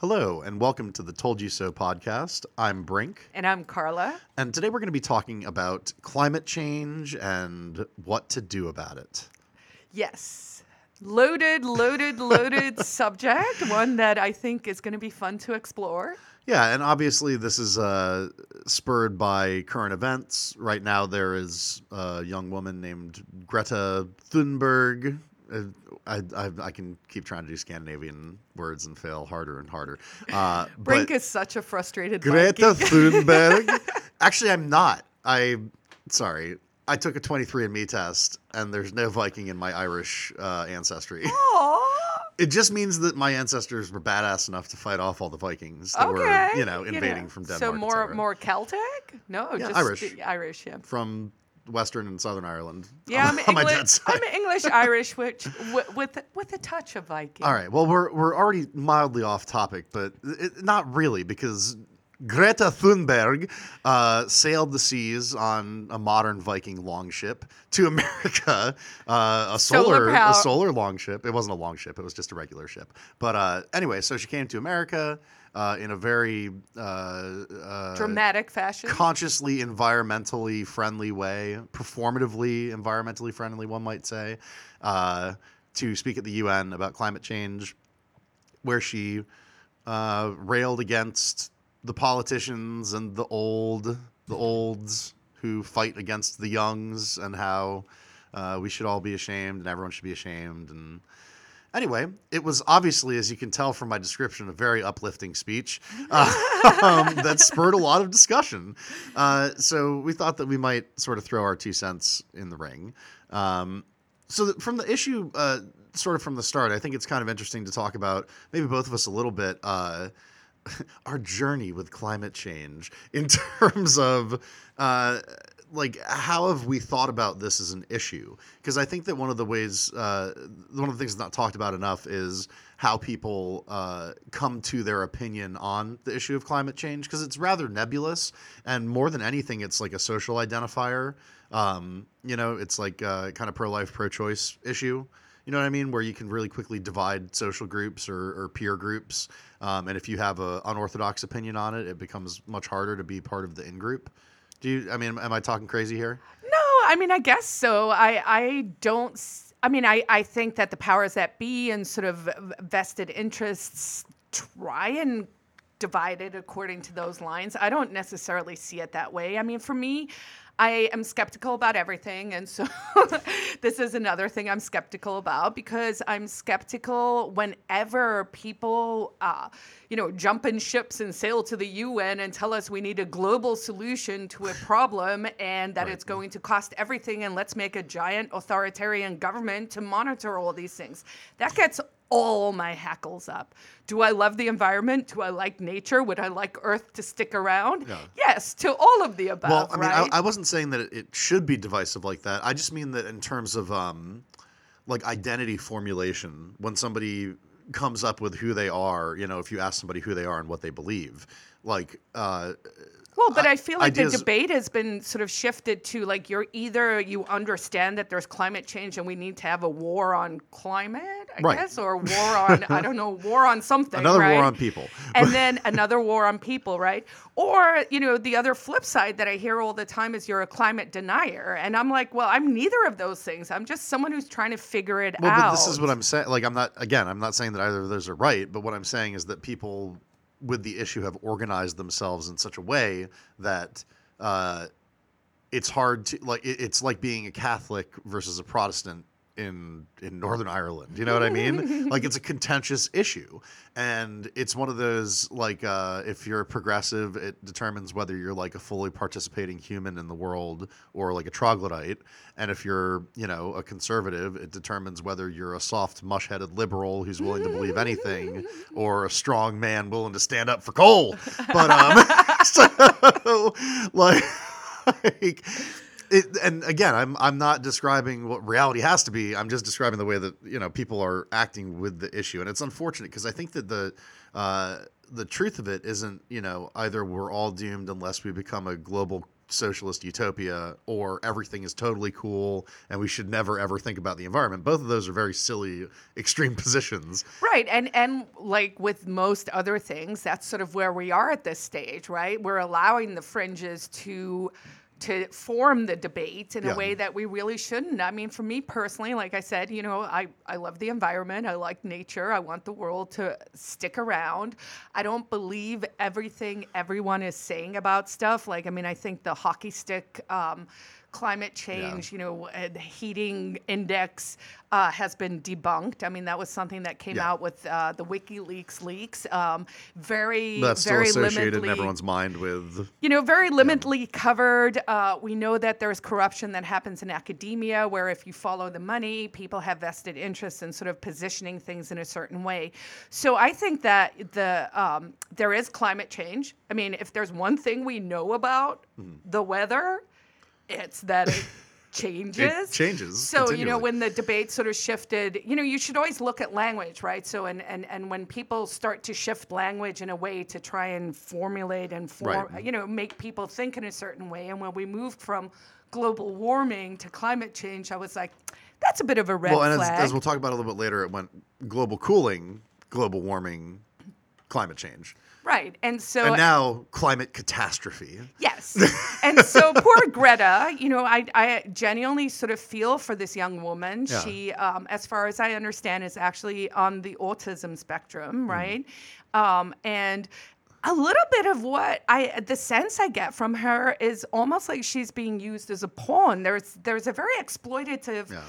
Hello, and welcome to the Told You So podcast. I'm Brink, And I'm Carla. and today we're going to be talking about climate change and what to do about it. Yes. Loaded, loaded, loaded subject. One that I think is going to be fun to explore. Yeah, and obviously this is uh, spurred by current events. Right now, there is a young woman named Greta Thunberg. I, I, I can keep trying to do Scandinavian words and fail harder and harder. Uh, Brink is such a frustrated Greta Thunberg. Actually, I'm not. I sorry. I took a 23andMe test, and there's no Viking in my Irish uh, ancestry. Aw. It just means that my ancestors were badass enough to fight off all the Vikings that Okay. were, you know, invading from Denmark. So more more Celtic? No, Yeah, just Irish. Irish, yeah. from Western and Southern Ireland. Yeah, on, I'm on English. I'm English Irish, which with, with with a touch of Viking. All right. Well, we're we're already mildly off topic, but it, not really because Greta Thunberg uh, sailed the seas on a modern Viking longship to America, uh, a Solar solar power- a solar longship. It wasn't a longship; it was just a regular ship. But uh, anyway, so she came to America uh, in a very uh, uh, Dramatic fashion. consciously environmentally friendly way, performatively environmentally friendly, one might say, uh, to speak at the UN about climate change, where she uh, railed against the politicians and the old, the olds who fight against the youngs, and how uh, we should all be ashamed and everyone should be ashamed and. Anyway, it was obviously, as you can tell from my description, a very uplifting speech uh, um, that spurred a lot of discussion. Uh, so we thought that we might sort of throw our two cents in the ring. Um, so from the issue, uh, sort of from the start, I think it's kind of interesting to talk about maybe both of us a little bit. Uh, our journey with climate change in terms of uh, like how have we thought about this as an issue because i think that one of the ways uh, one of the things that's not talked about enough is how people uh, come to their opinion on the issue of climate change because it's rather nebulous and more than anything it's like a social identifier um, you know it's like uh, kind of pro-life pro-choice issue you know what I mean? Where you can really quickly divide social groups or, or peer groups. Um, and if you have an unorthodox opinion on it, it becomes much harder to be part of the in group. Do you, I mean, am I talking crazy here? No, I mean, I guess so. I, I don't. I mean, I, I think that the powers that be and sort of vested interests try and divide it according to those lines. I don't necessarily see it that way. I mean, for me, I am skeptical about everything. And so this is another thing I'm skeptical about because I'm skeptical whenever people, uh, you know, jump in ships and sail to the UN and tell us we need a global solution to a problem and that it's going to cost everything and let's make a giant authoritarian government to monitor all these things. That gets all my hackles up. Do I love the environment? Do I like nature? Would I like Earth to stick around? Yeah. Yes, to all of the above. Well, I mean, right? I, I wasn't saying that it, it should be divisive like that. I just mean that in terms of um, like identity formulation, when somebody comes up with who they are, you know, if you ask somebody who they are and what they believe, like uh, Well, but I feel like ideas- the debate has been sort of shifted to like you're either you understand that there's climate change and we need to have a war on climate, I Right. guess, or war on I don't know, war on something. another right? war on people. and then another war on people, right? Or, you know, the other flip side that I hear all the time is you're a climate denier. And I'm like, well, I'm neither of those things. I'm just someone who's trying to figure it Well, out. but this is what I'm saying. Like, I'm not again. I'm not saying that either of those are right. But what I'm saying is that people with the issue have organized themselves in such a way that uh, it's hard to like. It, it's like being a Catholic versus a Protestant in in Northern Ireland. You know what I mean? like, it's a contentious issue, and it's one of those like uh, if you're a progressive, it determines whether you're like a fully participating human in the world or like a troglodyte, and if you're you know a conservative, it determines whether you're a soft mush-headed liberal who's willing to believe anything or a strong man willing to stand up for coal. But um, so like. like it, and again, I'm I'm not describing what reality has to be. I'm just describing the way that you know people are acting with the issue, and it's unfortunate because I think that the uh, the truth of it isn't you know either we're all doomed unless we become a global socialist utopia or everything is totally cool and we should never ever think about the environment. Both of those are very silly extreme positions. Right. And and like with most other things, that's sort of where we are at this stage, right? We're allowing the fringes to to form the debate in Yeah. a way that we really shouldn't. I mean, for me personally, like I said, you know, I, I love the environment. I like nature. I want the world to stick around. I don't believe everything everyone is saying about stuff. Like, I mean, I think the hockey stick um, climate change, you know, the heating index uh, has been debunked. I mean, that was something that came Yeah. out with uh, the WikiLeaks leaks. Um, very, That's still very associated in everyone's mind with you know, very limitedly covered. Uh, we know that there's corruption that happens in academia, where if you follow the money, people have vested interests in sort of positioning things in a certain way. So I think that the um, there is climate change. I mean, if there's one thing we know about Mm-hmm. the weather, it's that it changes. It changes So you know, when the debate sort of shifted, you know, you should always look at language, right? So and and and when people start to shift language in a way to try and formulate and form, Right. you know, make people think in a certain way, and when we moved from global warming to climate change, I was like, that's a bit of a red well, and as, as we'll talk about a little bit later, it went global cooling, global warming, climate change, right, and so and now climate catastrophe. Yes. and so poor Greta, you know, I, I genuinely sort of feel for this young woman. Yeah. She, um, as far as I understand, is actually on the autism spectrum, Mm-hmm. right? Um, and a little bit of what I, the sense I get from her is almost like she's being used as a pawn. There's, there's a very exploitative Yeah.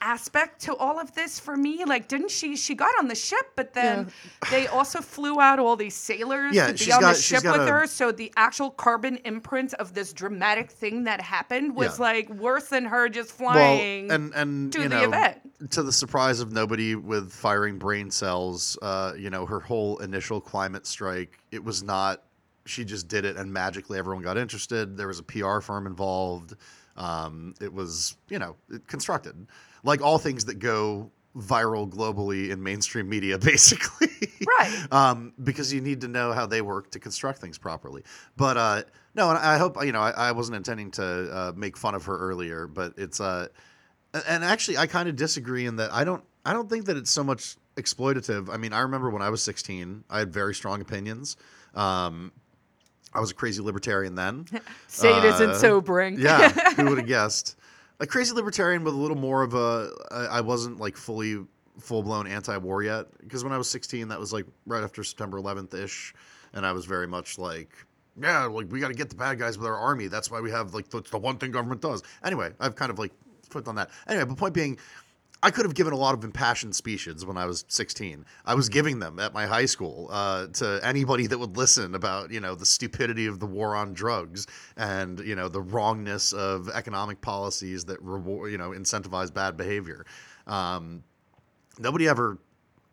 Aspect to all of this for me. Like, didn't she? She got on the ship, but then they also flew out all these sailors Yeah, to be on got- the ship with a- her. So the actual carbon imprint of this dramatic thing that happened was Yeah. like worse than her just flying. Well, and and to you the know, event. to the surprise of nobody with firing brain cells, uh, you know, her whole initial climate strike, it was not. She just did it, and magically everyone got interested. There was a PR firm involved. Um, it was, you know, constructed, like all things that go viral globally in mainstream media, basically. Right. um, because you need to know how they work to construct things properly. But uh, no, and I hope you know I, I wasn't intending to uh, make fun of her earlier, but it's uh, a- and actually I kind of disagree in that I don't I don't think that it's so much exploitative. I mean, I remember when I was 16, I had very strong opinions. Um, I was a crazy libertarian then. Say it isn't uh, sobering. Yeah, who would have guessed? A crazy libertarian with a little more of a. I wasn't like fully full blown anti war yet because when I was 16, that was like right after September 11th ish, and I was very much like, yeah, like we got to get the bad guys with our army. That's why we have like that's the one thing government does. Anyway, I've kind of like put on that. Anyway, but point being. I could have given a lot of impassioned speeches when I was 16. I was giving them at my high school uh, to anybody that would listen about, you know, the stupidity of the war on drugs and, you know, the wrongness of economic policies that reward, you know, incentivize bad behavior. Um, nobody ever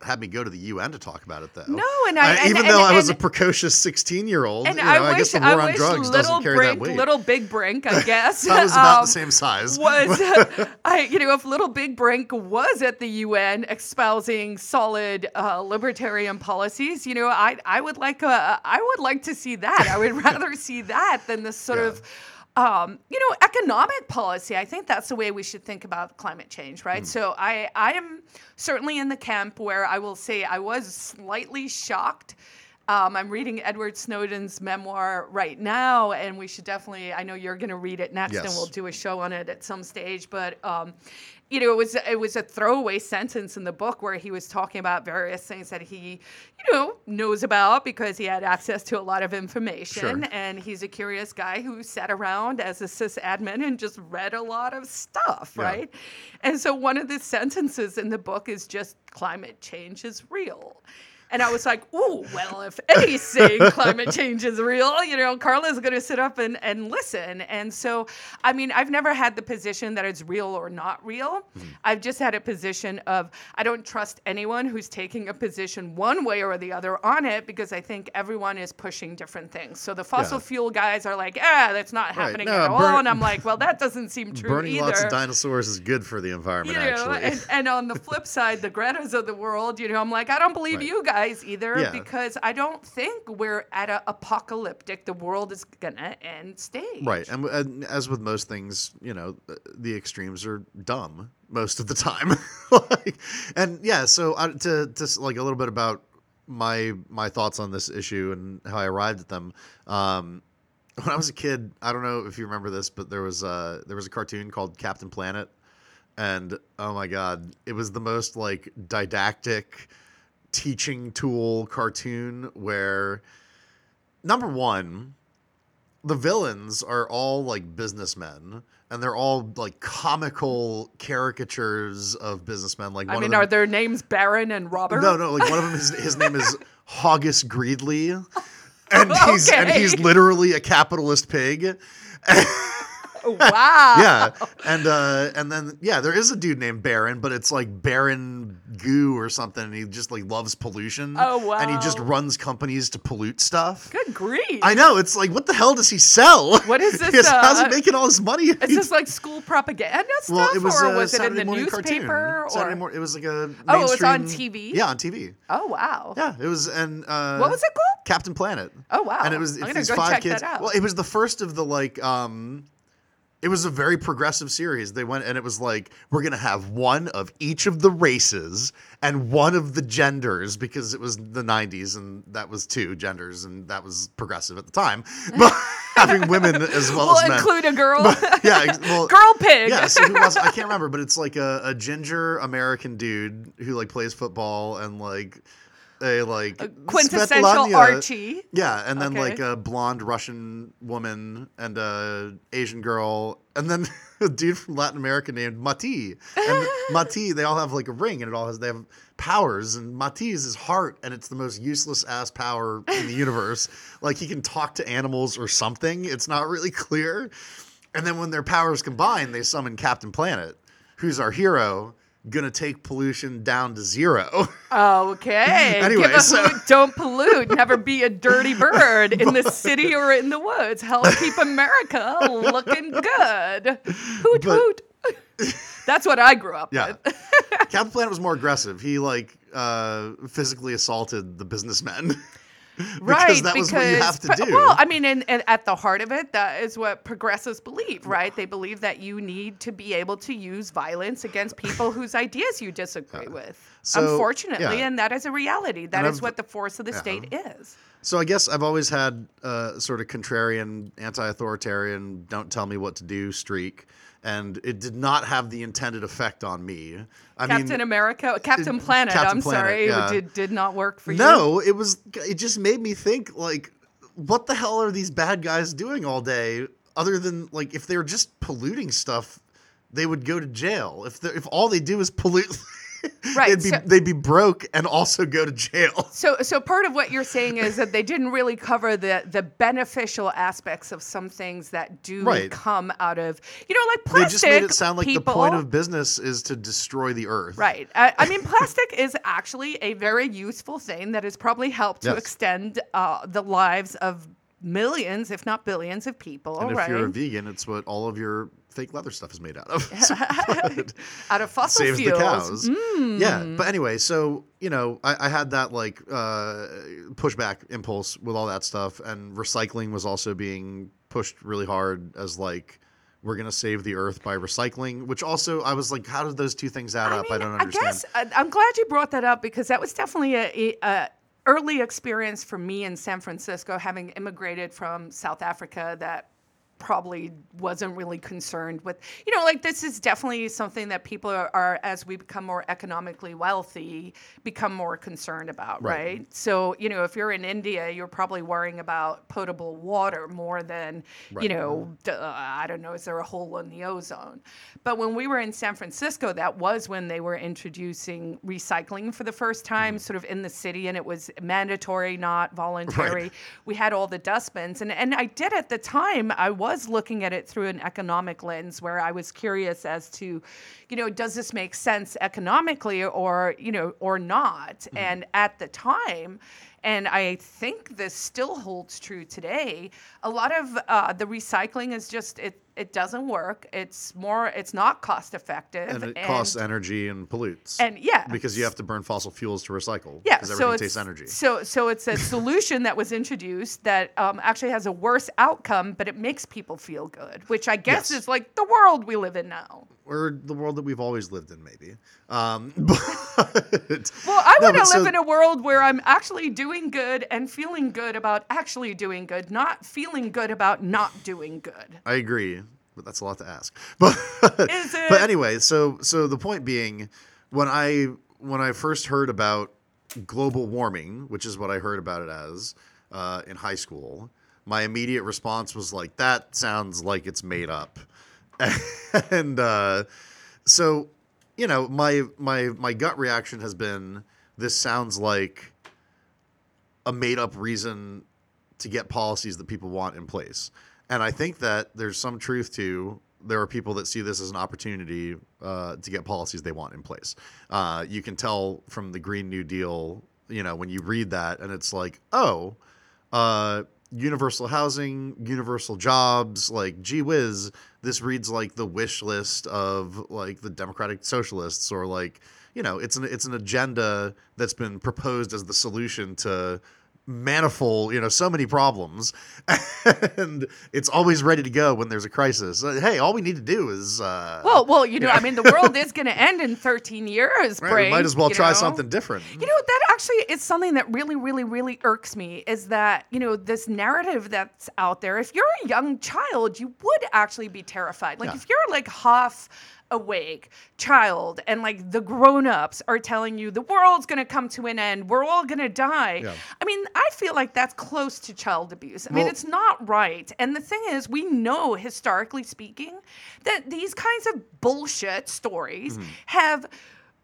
had me go to the UN to talk about it, though. No, and I- and- even and- though I was a precocious 16 year old, And you know, I, I, guess the I war on drugs little doesn't carry Brink, that weight. little Big Brink, I guess. I was about um, the same size. was I you know if little big brink was at the UN espousing solid uh, libertarian policies you know I I would like a, I would like to see that. I would rather see that than this sort Yeah. of um, you know economic policy. I think that's the way we should think about climate change right? So I I am certainly in the camp where I will say I was slightly shocked um, I'm reading Edward Snowden's memoir right now, and we should definitely. I know you're going to read it next, and we'll do a show on it at some stage. But um, you know, it was it was a throwaway sentence in the book where he was talking about various things that he, you know, knows about because he had access to a lot of information, Sure. and he's a curious guy who sat around as a sysadmin and just read a lot of stuff, Yeah. right? And so one of the sentences in the book is just climate change is real. And I was like, oh, well, if saying climate change is real, you know, Carla's going to sit up and, and listen. And so, I mean, I've never had the position that it's real or not real. I've just had a position of I don't trust anyone who's taking a position one way or the other on it because I think everyone is pushing different things. So the fossil Yeah. fuel guys are like, ah, that's not Right. happening No, at all. and I'm like, well, that doesn't seem true Burning either lots of dinosaurs is good for the environment, you know, actually. and, and on the flip side, the Greta's of the world, you know, I'm like, I don't believe Right. you guys surprise either Yeah. because I don't think we're at an apocalyptic, the world is gonna end stage. Right, and, and as with most things, you know, uh, the extremes are dumb most of the time. like, and yeah, so uh, to to like a little bit about my my thoughts on this issue and how I arrived at them. Um, when I was a kid, I don't know if you remember this, but there was uh there was a cartoon called Captain Planet, and oh my god, it was the most like didactic teaching tool cartoon where number one the villains are all like businessmen and they're all like comical caricatures of businessmen. Like I mean, of are their names Baron and Robert? no no like one of them his, his name is Hoggish Greedly. And he's and he's literally a capitalist pig Wow. yeah and uh and then yeah there is a dude named baron but it's like baron goo or something and he just like loves pollution Oh, and he just runs companies to pollute stuff Good grief. I know. It's like, what the hell does he sell? What is this, Yes, How's he uh, making all his money? Is this like school propaganda stuff, well, it was, or uh, was it in the morning newspaper? cartoon. Saturday or- mor- it was like a newspaper? Oh, it was on TV? Yeah, on TV. Oh wow. Yeah, it was and uh, What was it called? Captain Planet. Oh wow. And it was I'm these go five check kids. that out. Well, it was the first of the like um it was a very progressive series. They went and it was like we're going to have one of each of the races and one of the genders because it was the 90s and that was two genders and that was progressive at the time. But having women as well we'll as men. include a girl. yeah, well, girl pig. yeah, so who was I can't remember, but it's like a, a ginger American dude who like plays football and like a like Quintessential Svetlana- Archie. Yeah, and then Okay. like a blonde Russian woman and a Asian girl, and then a dude from Latin America named Ma-Ti. And Ma-Ti, they all have like a ring, and it all has they have powers. And Ma-Ti is his heart, and it's the most useless ass power in the universe. like he can talk to animals or something. It's not really clear. And then when their powers combine, they summon Captain Planet, who's our hero, gonna take pollution down to zero. Okay. Anyway, Give a so- hoot, don't pollute. Never be a dirty bird in the city or in the woods. Help keep America looking good. Hoot But- hoot. That's what I grew up Yeah. with. Captain Planet was more aggressive. He like uh, physically assaulted the businessmen. because right, because, was what you have to do. Well, I mean, and, and at the heart of it, that is what progressives believe, right? They believe that you need to be able to use violence against people whose ideas you disagree with. So, Unfortunately, yeah. and that is a reality. That And is I've- what the force of the state is. so I guess I've always had uh, sort of contrarian, anti-authoritarian, don't tell me what to do streak, and it did not have the intended effect on me. I Captain mean, America, Captain it- Planet. Captain I'm Planet, sorry, yeah. it did, did not work for you. no, it was. It just made me think like, what the hell are these bad guys doing all day? Other than like, if they were just polluting stuff, they would go to jail. If if all they do is pollute, Right, they'd be so- they'd be broke and also go to jail. So, so part of what you're saying is that they didn't really cover the the beneficial aspects of some things that do Right. come out of, you know, like plastic. They just made it sound like people, the point of business is to destroy the earth. Right. I, I mean, plastic is actually a very useful thing that has probably helped to extend uh, the lives of millions, if not billions, of people. And if right? you're a vegan, it's what all of your fake leather stuff is made out of. So, out of fossil saves fuels. the cows. Yeah, Mm. but anyway, so you know, I, I had that like uh, pushback impulse with all that stuff, and recycling was also being pushed really hard as like we're gonna save the earth by recycling, which also I was like, how did those two things add I up? I don't understand. I guess I, I'm glad you brought that up because that was definitely a, a, a early experience for me in San Francisco, having immigrated from South Africa. That probably wasn't really concerned with you know like this is definitely something that people are, are as we become more economically wealthy become more concerned about Right. right. so you know if you're in india you're probably worrying about potable water more than you Right. know d- uh, i don't know is there a hole in the ozone but when we were in san francisco that was when they were introducing recycling for the first time sort of in the city and it was mandatory not voluntary we had all the dustbins and, and i did at the time i was looking at it through an economic lens where i was curious as to you know does this make sense economically or you know or not and at the time and I think this still holds true today. A lot of uh, the recycling is just it It doesn't work. It's more. It's not cost effective. and it costs energy and pollutes. And yeah, because you have to burn fossil fuels to recycle. yeah, because so everything it's takes energy. so so it's a solution that was introduced that um, actually has a worse outcome, but it makes people feel good, which I guess Yes. is like the world we live in now. or the world that we've always lived in, maybe. Um, but Well, I No, want to so- live in a world where I'm actually doing good and feeling good about actually doing good, not feeling good about not doing good. I agree, but that's a lot to ask. But but anyway, so so the point being, when I when I first heard about global warming, which is what I heard about it as uh, in high school, my immediate response was like, "That sounds like it's made up," and uh, so you know, my my my gut reaction has been, "This sounds like." a made up reason to get policies that people want in place. And I think that there's some truth to there are people that see this as an opportunity uh, to get policies they want in place. Uh, you can tell from the Green New Deal, you know, when you read that, and it's like, oh, uh, universal housing, universal jobs, like, gee whiz, this reads like the wish list of like the Democratic Socialists or like, you know, it's an it's an agenda that's been proposed as the solution to manifold, you know, so many problems, and it's always ready to go when there's a crisis. Uh, hey, all we need to do is uh, Well, well, you know, I mean, the world is going to end in 13 years. right, we might as well try know? something different. You know, that actually is something that really, really, really irks me is that, you know, this narrative that's out there, if you're a young child, you would actually be terrified. Like, Yeah. if you're like half awake child and like the grown-ups are telling you the world's going to come to an end we're all going to die. Yeah. i mean i feel like that's close to child abuse. I mean it's not right. And the thing is we know historically speaking that these kinds of bullshit stories mm-hmm. have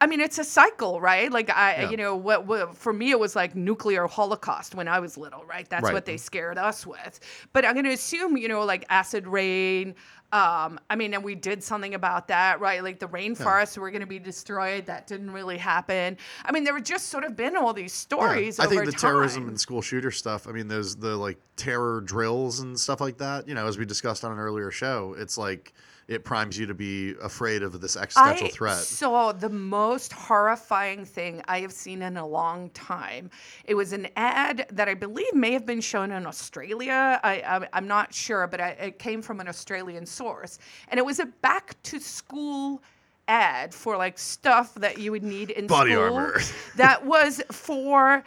I mean, it's a cycle, right? Like I, Yeah. you know, what, what for me it was like nuclear holocaust when I was little, right? That's Right. what they scared us with. But I'm going to assume, you know, like acid rain. Um, I mean, and we did something about that, right? Like the rainforests were going to be destroyed. That didn't really happen. I mean, there were just sort of been all these Yeah. stories. I think the terrorism and school shooter stuff. I mean, there's the like terror drills and stuff like that. You know, as we discussed on an earlier show, it's like it primes you to be afraid of this existential I threat. So the most horrifying thing I have seen in a long time. It was an ad that I believe may have been shown in Australia. I, I, I'm not sure, but I, it came from an Australian source. And it was a back to school ad for like stuff that you would need in Body school armor. that was for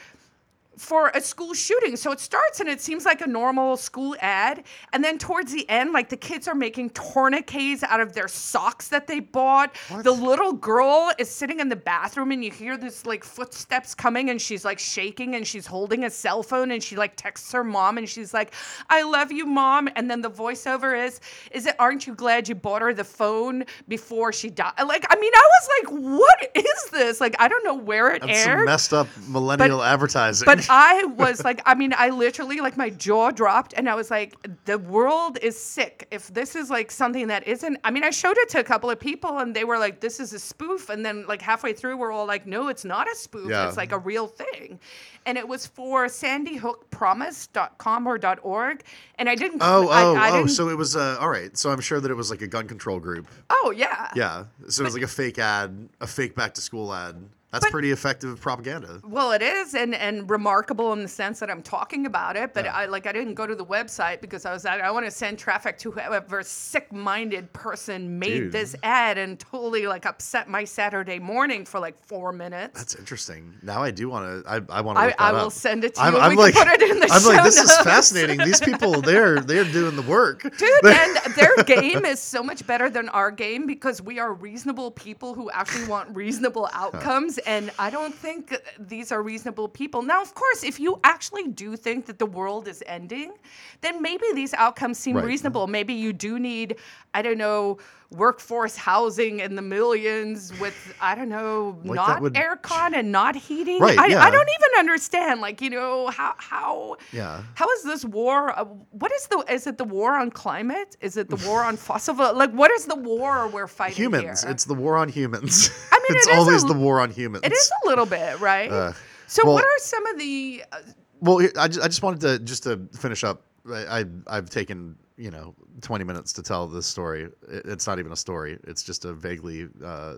for a school shooting. So it starts and it seems like a normal school ad. And then towards the end, like the kids are making tourniquets out of their socks that they bought. The little girl is sitting in the bathroom and you hear this like footsteps coming and she's like shaking and she's holding a cell phone and she like texts her mom and she's like, I love you, mom. And then the voiceover is, is it, aren't you glad you bought her the phone before she died? Like, I mean, I was like, what is this? Like, I don't know where it That's some messed up millennial advertising. But I was like, I mean, I literally like my jaw dropped, and I was like, the world is sick. If this is like something that isn't, I mean, I showed it to a couple of people, and they were like, this is a spoof. And then like halfway through, we're all like, no, it's not a spoof. Yeah. It's like a real thing. And it was for sandyhookpromise.com or .org, and I didn't. oh, I, oh, I oh. didn't- So it was uh, all right. So I'm sure that it was like a gun control group. oh yeah. Yeah. So it was like a fake ad, a fake back to school ad. That's But- pretty effective propaganda. Well, it is, and and remarkable in the sense that I'm talking about it. But Yeah. I like I didn't go to the website because I was like I want to send traffic to whoever sick-minded person made Dude. this ad and totally like upset my Saturday morning for like four minutes. That's interesting. Now I do want to. I, I want to. I, I will up. send it to I'm, you. I'm we like, can put it in the I'm show like, this is fascinating. These people, they're they're doing the work, Dude, and their game is so much better than our game because we are reasonable people who actually want reasonable outcomes. And I don't think these are reasonable people. Now, of course, if you actually do think that the world is ending, then maybe these outcomes seem Right. reasonable. Maybe you do need, I don't know, workforce housing in the millions with, I don't know, Like not would- aircon and not heating. Right, I, yeah. I don't even understand. Like, you know, how, how, Yeah. how is this war? Uh, what is the? Is it the war on climate? Is it the war on fossil? Like, what is the war we're fighting humans. here? It's the war on humans. I mean, it's it a always l- the war on humans. it is a little bit, right? Uh, so, well- what are some of the? Uh, Well, I just, I just wanted to just to finish up. I, I I've taken you know 20 minutes to tell this story. It's not even a story. It's just a vaguely uh,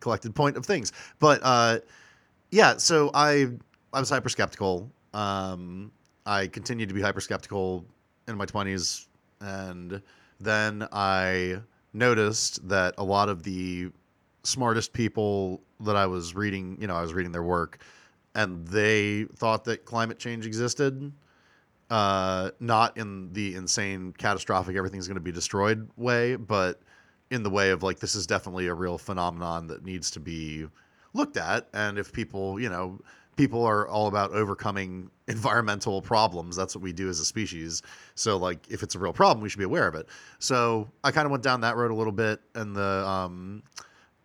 collected point of things. But uh, yeah, so I I was hyper skeptical. Um, I continued to be hyper skeptical in my 20s, and then I noticed that a lot of the smartest people that I was reading, you know, I was reading their work, and they thought that climate change existed uh, not in the insane, catastrophic, everything's going to be destroyed way, but in the way of like this is definitely a real phenomenon that needs to be looked at. And if people, you know, people are all about overcoming environmental problems. That's what we do as a species. So like if it's a real problem, we should be aware of it. So I kind of went down that road a little bit, and the um,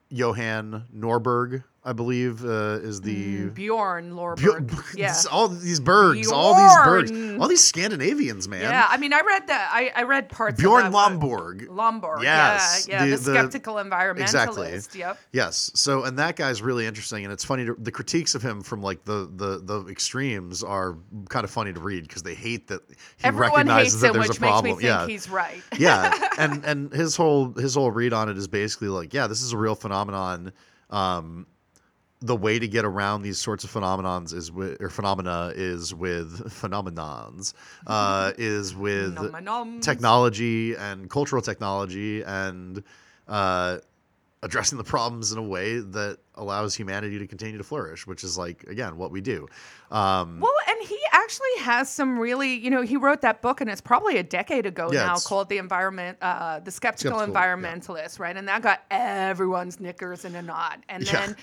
Johan Norberg, I believe, uh, is the Bjorn Lorberg. Bjorn- yeah. all these bergs, all these bergs, Bjorn. all these Scandinavians, man. Yeah, I mean, I read that. I, I read parts Bjorn of. Lomborg. Lomborg. Yes, Yeah, yeah, the- the, the- skeptical environmentalist. Exactly. Yep. Yes. So, and that guy's really interesting, and it's funny. To, the critiques of him from like the the the extremes are kind of funny to read because they hate that he Everyone recognizes hates that him, there's which a makes problem. me think yeah. he's right. yeah, and and his whole his whole read on it is basically like, yeah, this is a real phenomenon. Um, the way to get around these sorts of phenomenons is with or phenomena is with phenomenons uh, is with technology and cultural technology and uh, addressing the problems in a way that allows humanity to continue to flourish, which is like again what we do. Um, Well, and he actually has some really, you know, he wrote that book, and it's probably a decade ago Yeah, now, called "The Environment," uh, the Skeptical, Skeptical, yeah. Environmentalist, right? And that got everyone's knickers in a knot. And Yeah. then,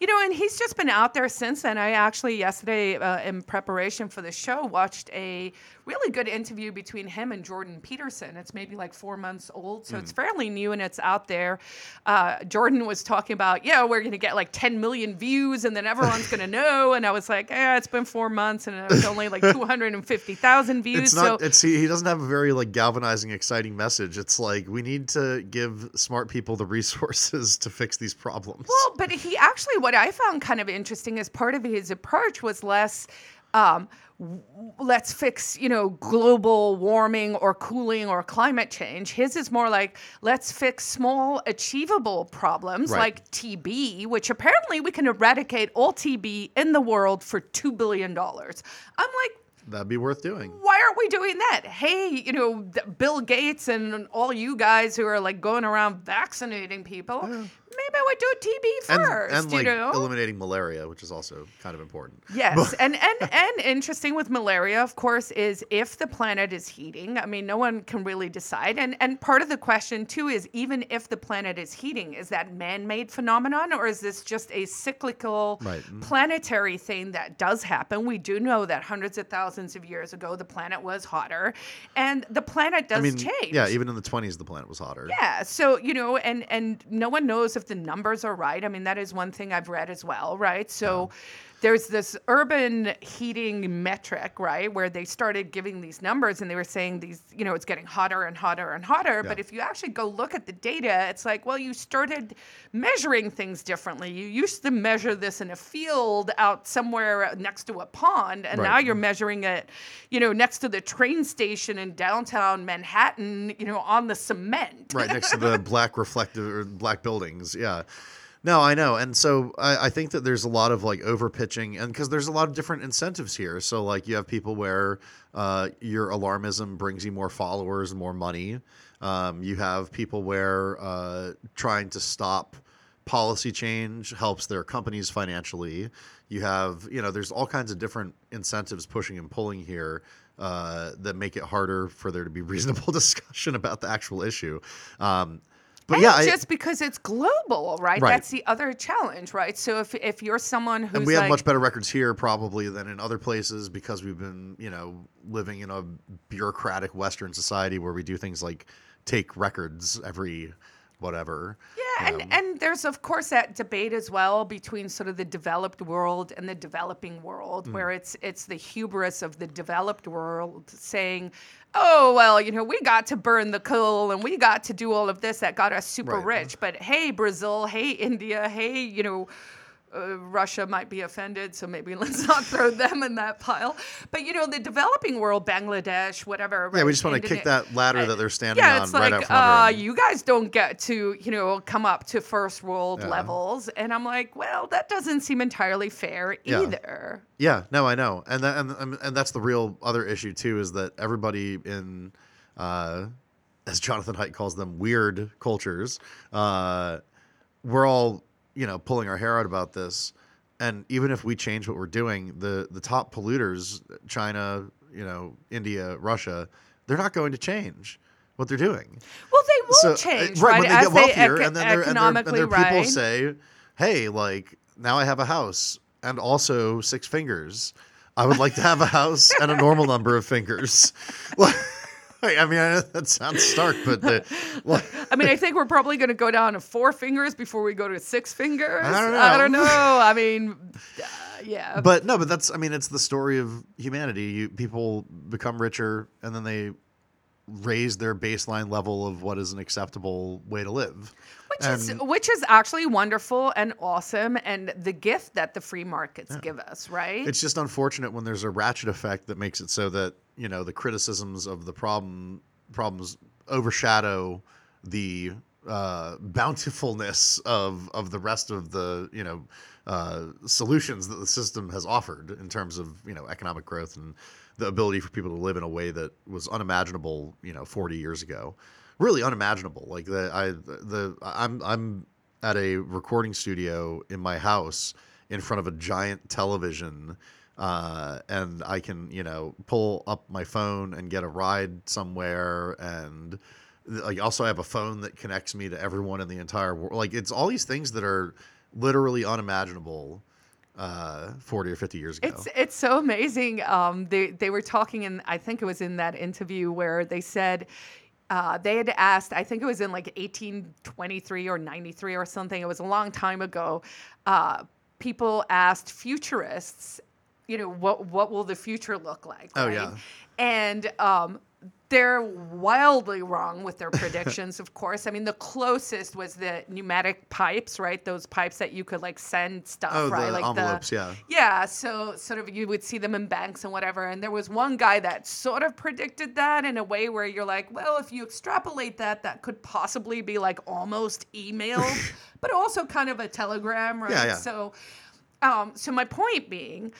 you know, and he's just been out there since then. I actually yesterday, uh, in preparation for the show, watched a really good interview between him and Jordan Peterson. It's maybe like four months old, so Hmm. it's fairly new and it's out there. Uh, Jordan was talking about, yeah, we're going to get like 10 million views and then everyone's going to know. And I was like, yeah, it's been four months and it's only like 250,000 views. it's so. It's he, he doesn't have a very like galvanizing, exciting message. It's like we need to give smart people the resources to fix these problems. Well, but he actually, what I found kind of interesting as part of his approach was less. Um, w- let's fix, you know, global warming or cooling or climate change. His is more like let's fix small, achievable problems Right. like TB, which apparently we can eradicate all TB in the world for two billion dollars. I'm like, That'd be worth doing. why aren't we doing that? Hey, you know, Bill Gates and all you guys who are like going around vaccinating people, maybe I would do TB first, and like you know? eliminating malaria, which is also kind of important. Yes, and and and interesting with malaria, of course, is if the planet is heating. I mean, no one can really decide, and and part of the question too is even if the planet is heating, is that man-made phenomenon or is this just a cyclical Right. Planetary thing that does happen? We do know that hundreds of thousands of years ago the planet was hotter, and the planet does I mean, change. yeah, even in the 20s, the planet was hotter. Yeah, so you know, and and no one knows if the numbers are right. I mean, that is one thing I've read as well, right? So there's this urban heating metric, right, where they started giving these numbers and they were saying these, you know, it's getting hotter and hotter and hotter. But if you actually go look at the data, it's like, well, you started measuring things differently. You used to measure this in a field out somewhere next to a pond, and now you're measuring it, you know, next to the train station in downtown Manhattan, you know, on the cement. right next to the black reflective or black buildings. Yeah. No, I know. And so I, I think that there's a lot of like over pitching and because there's a lot of different incentives here. So like you have people where uh, your alarmism brings you more followers and more money. Um, you have people where uh, trying to stop policy change helps their companies financially. You have, you know, there's all kinds of different incentives pushing and pulling here uh, that make it harder for there to be reasonable discussion about the actual issue. Um, but And yeah, I, just because it's global, right? Right. That's the other challenge, right? So if if you're someone who's and we have like, much better records here probably than in other places because we've been, you know, living in a bureaucratic Western society where we do things like take records every whatever. Yeah, and, and there's of course that debate as well between sort of the developed world and the developing world, Mm. where it's it's the hubris of the developed world saying, "Oh well, you know, we got to burn the coal and we got to do all of this that got us super Right. rich, but hey, Brazil, hey, India, hey, you know." Uh, Russia might be offended, so maybe let's not throw them in that pile. But you know, the developing world, Bangladesh, whatever. Yeah, we just want to kick that ladder that they're standing yeah, on it's right like out from under uh, you guys don't get to you know come up to first world Yeah. levels, and I'm like, well, that doesn't seem entirely fair Yeah. either. Yeah, no, I know, and that, and and and that's the real other issue too is that everybody in, uh, as Jonathan Haidt calls them, weird cultures, uh, we're all you know pulling our hair out about this, and even if we change what we're doing, the the top polluters, China, you know, India, Russia, they're not going to change what they're doing. Well, they will So, uh, change, right, right? when they as get wealthier, eco- and then their, and their, and their people say, "Hey, like now I have a house and also six fingers. I would like to have a house and a normal number of fingers." I mean, I know that sounds stark, but the, like, I mean, I think we're probably going to go down to four fingers before we go to six fingers. I don't know. I don't know. know. I mean, uh, yeah. but no, but that's I mean, it's the story of humanity. You people become richer, and then they raise their baseline level of what is an acceptable way to live. which is which is actually wonderful and awesome, and the gift that the free markets give us, right? It's just unfortunate when there's a ratchet effect that makes it so that you know the criticisms of the problem problems overshadow the uh, bountifulness of of the rest of the you know uh, solutions that the system has offered in terms of you know economic growth and the ability for people to live in a way that was unimaginable you know 40 years ago. Really unimaginable. Like the i the i'm i'm at a recording studio in my house in front of a giant television uh, and I can, you know, pull up my phone and get a ride somewhere, and like also I have a phone that connects me to everyone in the entire world. Like it's all these things that are literally unimaginable uh, forty or fifty years ago. It's it's so amazing. Um, they they were talking and I think it was in that interview where they said uh, they had asked I think it was in like 1823 or 93 or something. It was a long time ago. Uh, people asked futurists, you know, what what will the future look like? Oh, right? yeah. and um, they're wildly wrong with their predictions, of course. I mean, the closest was the pneumatic pipes, right? Those pipes that you could like send stuff, oh, right? the like envelopes, the yeah. yeah, so sort of you would see them in banks and whatever. And there was one guy that sort of predicted that in a way where you're like, well, if you extrapolate that, that could possibly be like almost email, but also kind of a telegram, right? Yeah, yeah. So, um, so my point being,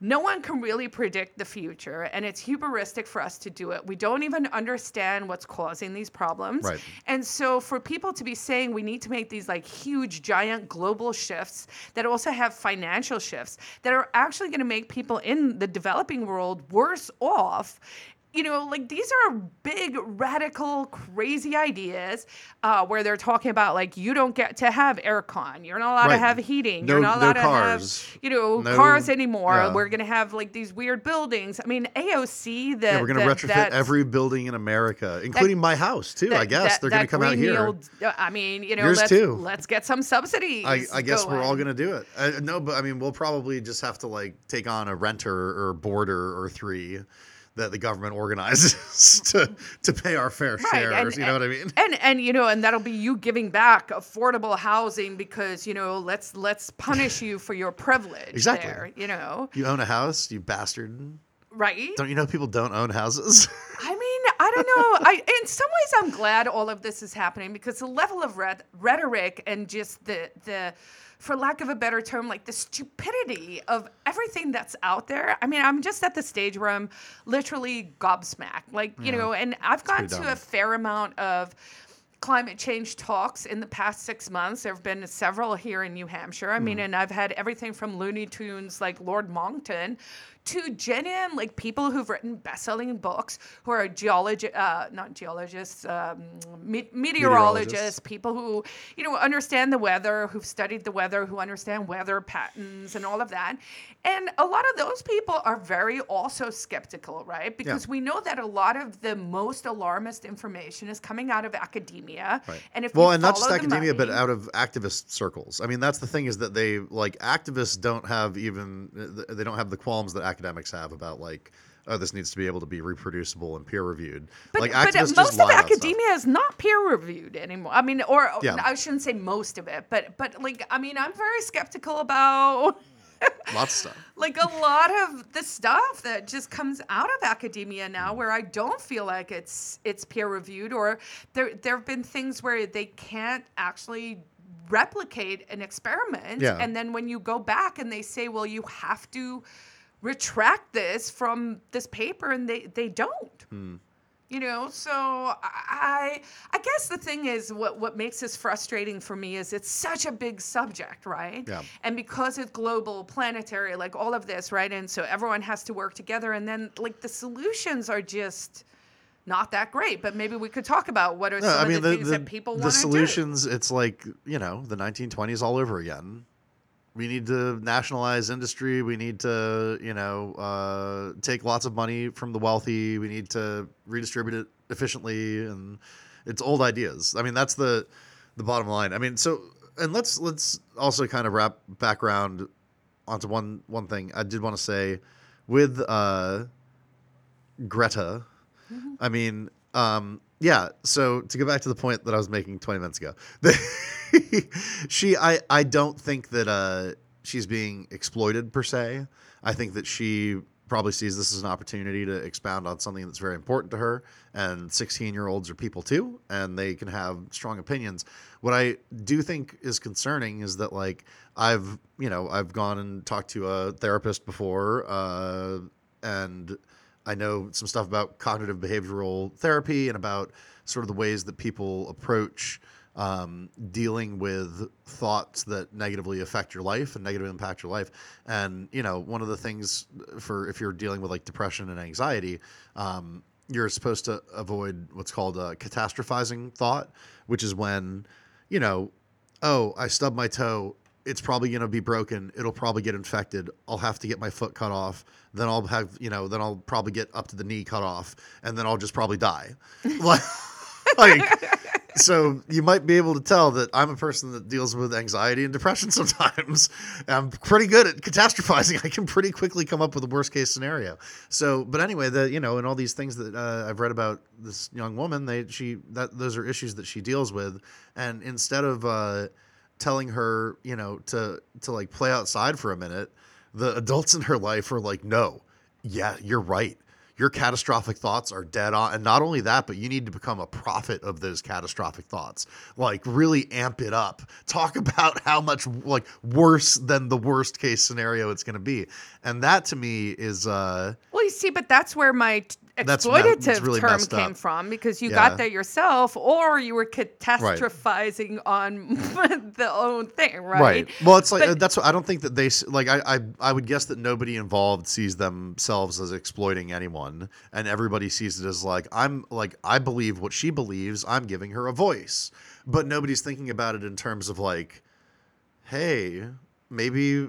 no one can really predict the future, and it's hubristic for us to do it. We don't even understand what's causing these problems. Right. And so, for people to be saying we need to make these like huge, giant global shifts that also have financial shifts that are actually going to make people in the developing world worse off. You know, like these are big, radical, crazy ideas uh, where they're talking about like you don't get to have aircon, you're not allowed to have heating, No- you're not no allowed to cars. have you know No- cars anymore. yeah. We're gonna have like these weird buildings. I mean, AOC. That Yeah, we're gonna that- retrofit that's- every building in America, including my house too. I guess that- they're gonna come out here. Uh, I mean, you know, Yours let's, too. let's get some subsidies. I, I guess we're all going. gonna do it. Uh, no, but I mean, we'll probably just have to like take on a renter or boarder or three that the government organizes to to pay our fair shares. and- you know what I mean? And and you know, and that'll be you giving back affordable housing because you know, let's let's punish you for your privilege. Exactly. There, you know, You own a house, you bastard. right? Don't you know people don't own houses? I mean, I don't know. I in some ways I'm glad all of this is happening because the level of ret- rhetoric and just the the for lack of a better term like the stupidity of everything that's out there. I mean, I'm just at the stage where I'm literally gobsmacked. Like, you know, and I've gone to dumb. a fair amount of climate change talks in the past six months. There have been several here in New Hampshire. I mean, Hmm. and I've had everything from Looney Tunes like Lord Monckton to genuine like people who've written best-selling books who are geologists, uh, not geologists, um, me- meteorologists, Meteorologists. people who you know understand the weather, who've studied the weather, who understand weather patterns and all of that. And a lot of those people are very also skeptical, right? Because we know that a lot of the most alarmist information is coming out of academia. Right. And if well, you and not just academia, but out of activist circles. I mean, that's the thing is that they like activists don't have even they don't have the qualms that academics have about like, oh, this needs to be able to be reproducible and peer reviewed. But, like but most of lie about stuff. academia is not peer reviewed anymore. I mean, or Yeah. I shouldn't say most of it, but but like I mean, I'm very skeptical about Lots of stuff. like a lot of the stuff that just comes out of academia now where I don't feel like it's it's peer reviewed or there there have been things where they can't actually replicate an experiment Yeah. and then when you go back and they say well you have to retract this from this paper and they they don't Hmm. You know so i i guess the thing is what what makes this frustrating for me is it's such a big subject right Yeah. and because it's global planetary like all of this right and so everyone has to work together and then like the solutions are just not that great but maybe we could talk about what are No, some I mean of the, the things the, that people want to do The solutions. It's like you know the 1920s all over again. We need to nationalize industry. We need to you know uh, take lots of money from the wealthy. We need to redistribute it efficiently, and it's old ideas. I mean that's the the bottom line. I mean so and let's let's also kind of wrap background onto one one thing. I did want to say with uh, Greta. I mean, um, yeah. So to go back to the point that I was making 20 minutes ago, she, I, I don't think that uh, she's being exploited per se. I think that she probably sees this as an opportunity to expound on something that's very important to her. And 16 year olds are people too, and they can have strong opinions. What I do think is concerning is that, like, I've, you know, I've gone and talked to a therapist before, uh, and I know some stuff about cognitive behavioral therapy and about sort of the ways that people approach um, dealing with thoughts that negatively affect your life and negatively impact your life. And you know, one of the things for if you're dealing with like depression and anxiety, um, you're supposed to avoid what's called a catastrophizing thought, which is when, you know, oh, I stubbed my toe. It's probably going to be broken. It'll probably get infected. I'll have to get my foot cut off. Then I'll have, you know, then I'll probably get up to the knee cut off, and then I'll just probably die. like, like, so you might be able to tell that I'm a person that deals with anxiety and depression sometimes. I'm pretty good at catastrophizing. I can pretty quickly come up with a worst case scenario. So, but anyway, the you know, and all these things that uh, I've read about this young woman, they she that those are issues that she deals with, and instead of uh, telling her, you know, to to like play outside for a minute, the adults in her life are like, no, yeah, you're right. Your catastrophic thoughts are dead on. And not only that, but you need to become a prophet of those catastrophic thoughts. Like, really amp it up. Talk about how much, like, worse than the worst case scenario it's going to be. And that to me is, uh, Well, you see, but that's where my t- That's exploitative it's really term messed came up. from because you Yeah. got there yourself, or you were catastrophizing on the own thing, right? Right. Well, it's like But- uh, that's what I don't think that they s- like. I, I I would guess that nobody involved sees themselves as exploiting anyone, and everybody sees it as like I'm like I believe what she believes. I'm giving her a voice, but nobody's thinking about it in terms of like, hey, maybe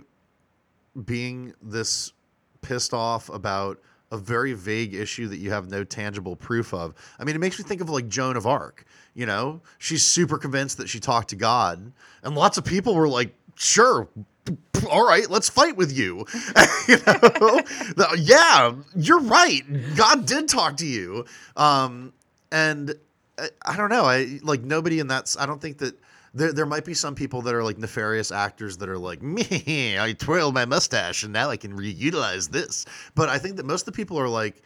being this pissed off about a very vague issue that you have no tangible proof of. I mean, it makes me think of like Joan of Arc. You know, she's super convinced that she talked to God, and lots of people were like, "Sure, all right, let's fight with you." you know, yeah, you're right. God did talk to you, um, and I, I don't know. I like nobody in that. I don't think that there, there might be some people that are like nefarious actors that are like me i twirled my mustache and now i can reutilize this. But i think that most of the people are like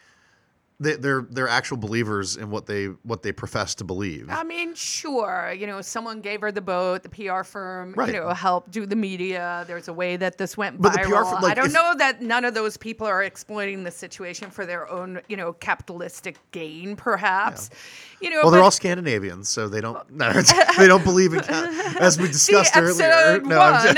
they, they're they're actual believers in what they what they profess to believe I mean, sure. You know, someone gave her the boat. The PR firm, Right. you know, helped do the media. There's a way that this went But viral. Firm, I don't if- know that none of those people are exploiting the situation for their own, you know, capitalistic gain, perhaps. You know, well they're all scandinavians so they don't no, they don't believe in as we discussed earlier no,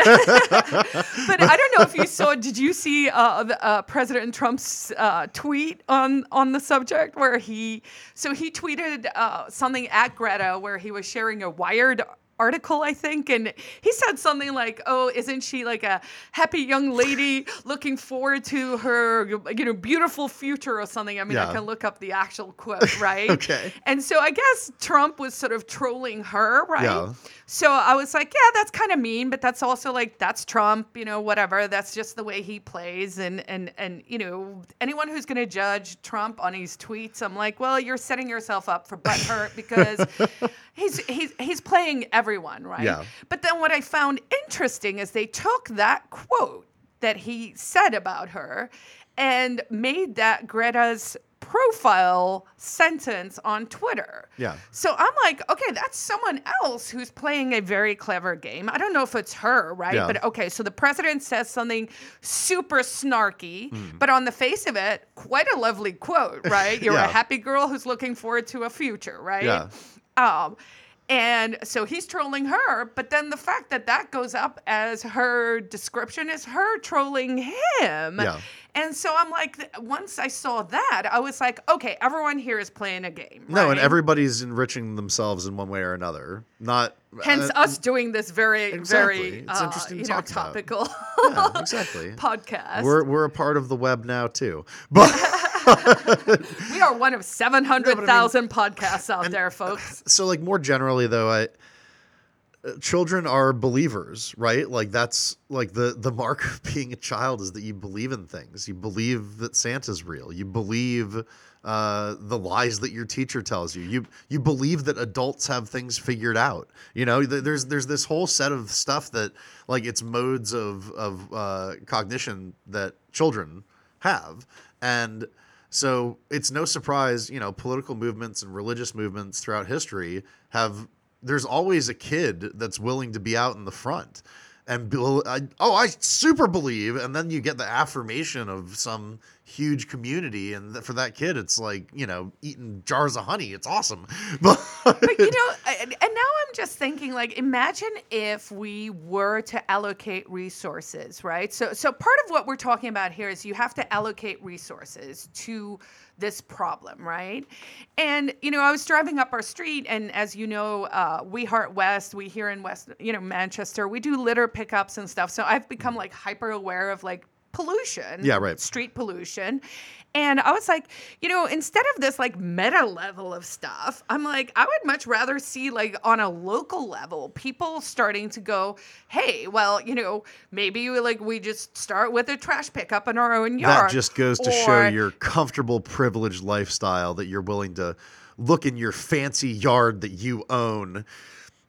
but I don't know if you saw. Did you see uh, the, uh, President Trump's uh, tweet on on the subject where he? So he tweeted uh, something at Greta where he was sharing a Wired article, I think, and he said something like, "Oh, isn't she like a happy young lady looking forward to her, you know, beautiful future or something?" I mean, Yeah. I can look up the actual quote, right? Okay. And so I guess Trump was sort of trolling her, right? Yeah. So I was like, yeah, that's kind of mean, but that's also like that's Trump, you know, whatever. That's just the way he plays, and and and you know, anyone who's going to judge Trump on his tweets, I'm like, well, you're setting yourself up for butthurt because he's he's he's playing everyone, right? Yeah. But then what I found interesting is they took that quote that he said about her and made that Greta's profile sentence on Twitter. Yeah. So I'm like, okay, that's someone else who's playing a very clever game. I don't know if it's her, right? Yeah. But okay, so the president says something super snarky, Hmm. but on the face of it, quite a lovely quote, right? You're Yeah. a happy girl who's looking forward to a future, right? Yeah. Um, and so he's trolling her, but then the fact that that goes up as her description is her trolling him. Yeah. And so I'm like, once I saw that, I was like, okay, everyone here is playing a game. No, and everybody's enriching themselves in one way or another. Not Hence uh, us doing this very, Exactly. very, It's uh, interesting you know, topical Yeah, exactly. podcast. We're we're a part of the web now too. But we are one of 700,000 podcasts out there, folks. so like more generally though, I uh, children are believers, right? Like that's like the the mark of being a child is that you believe in things. You believe that Santa's real. You believe uh, the lies that your teacher tells you. You you believe that adults have things figured out. You know, th- there's there's this whole set of stuff that like it's modes of of uh, cognition that children have, and so it's no surprise, you know, political movements and religious movements throughout history have. There's always a kid that's willing to be out in the front, and bel- I, oh, I super believe, and then you get the affirmation of some huge community, and th- for that kid, it's like you know, eating jars of honey. It's awesome, but But you know, and, and now I'm just thinking like imagine if we were to allocate resources, right? So so part of what we're talking about here is you have to allocate resources to this problem, right? And you know, I was driving up our street, and as you know, uh, we Heart West, we here in West, you know, Manchester, we do litter pickups and stuff. So I've become like hyper aware of like pollution, Yeah, right. street pollution. And I was like, you know, instead of this like meta level of stuff, I'm like, I would much rather see like on a local level, people starting to go, hey, well, you know, maybe we, like we just start with a trash pickup in our own yard. that just goes to show your comfortable, privileged lifestyle that you're willing to look in your fancy yard that you own.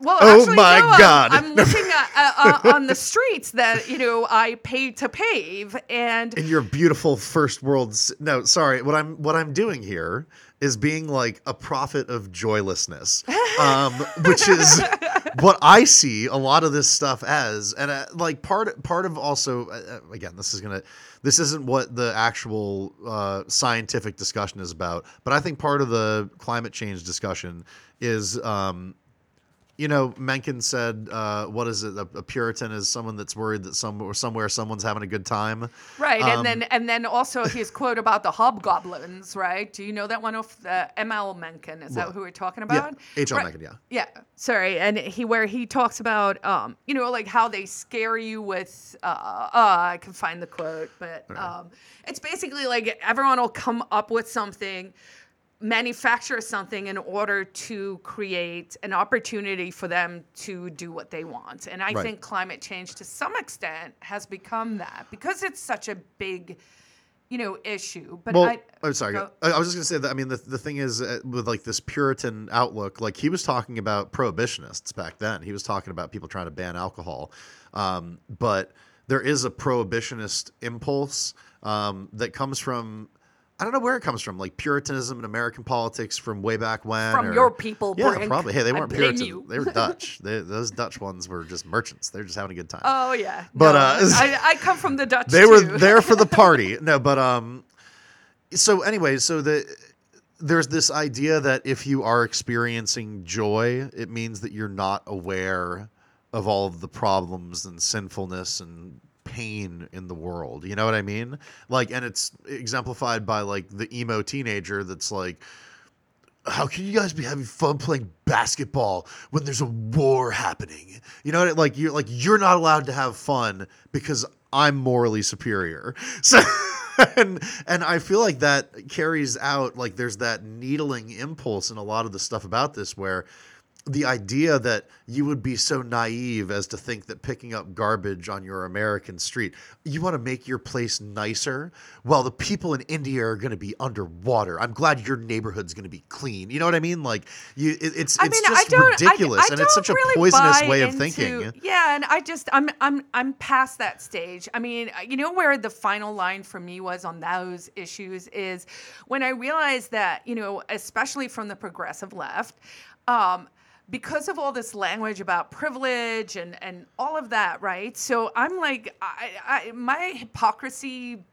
Well, Oh actually, my no, I'm- God. I'm, looking at, uh, uh, on the streets that you know I paid to pave, and in your beautiful first world no sorry what i'm what i'm doing here is being like a prophet of joylessness um which is what i see a lot of this stuff as and uh, like part part of also uh, uh, again this is gonna this isn't what the actual uh, scientific discussion is about but i think part of the climate change discussion is um you know, Mencken said, uh, "What is it? A, a Puritan is someone that's worried that some or somewhere someone's having a good time." right, Um, and then and then also his quote about the hobgoblins, right? Do you know that one of the M.L. Mencken? Is that who we're talking Yeah, about? H.L. Right. Mencken, yeah. Yeah, sorry, and he where he talks about um, you know, like how they scare you with uh, uh I can find the quote, but um, it's basically like everyone will come up with something, manufacture something in order to create an opportunity for them to do what they want. And I Right. think climate change to some extent has become that because it's such a big you know issue but Well, I, I'm sorry. go- I was just gonna say that. I mean, the, the thing is, uh, with like this Puritan outlook, like he was talking about prohibitionists back then. He was talking about people trying to ban alcohol, um, but there is a prohibitionist impulse um, that comes from. I don't know where it comes from, like Puritanism in American politics from way back when. From or- your people, yeah, Brink. probably. Hey, they weren't Puritan. They were Dutch. they, those Dutch ones were just merchants. They're just having a good time. Oh yeah, But, No, uh, I, I come from the Dutch. they were there for the party. No, but um, so anyway, so the there's this idea that if you are experiencing joy, it means that you're not aware of all of the problems and sinfulness and pain in the world. You know what I mean? Like, and it's exemplified by like the emo teenager that's like, how can you guys be having fun playing basketball when there's a war happening? You know, like you're like you're not allowed to have fun because I'm morally superior. So and and I feel like that carries out like there's that needling impulse in a lot of the stuff about this where the idea that you would be so naive as to think that picking up garbage on your American street, you want to make your place nicer. Well, the people in India are going to be underwater. I'm glad your neighborhood's going to be clean. You know what I mean? Like you, it, it's I it's mean, just don't, I- ridiculous, I and it's such a really poisonous way of into- thinking. Yeah, and I just I'm I'm I'm past that stage. I mean, you know where the final line for me was on those issues is when I realized that you know, especially from the progressive left. Um, because of all this language about privilege and, and all of that, right? So I'm like, I, I, my hypocrisy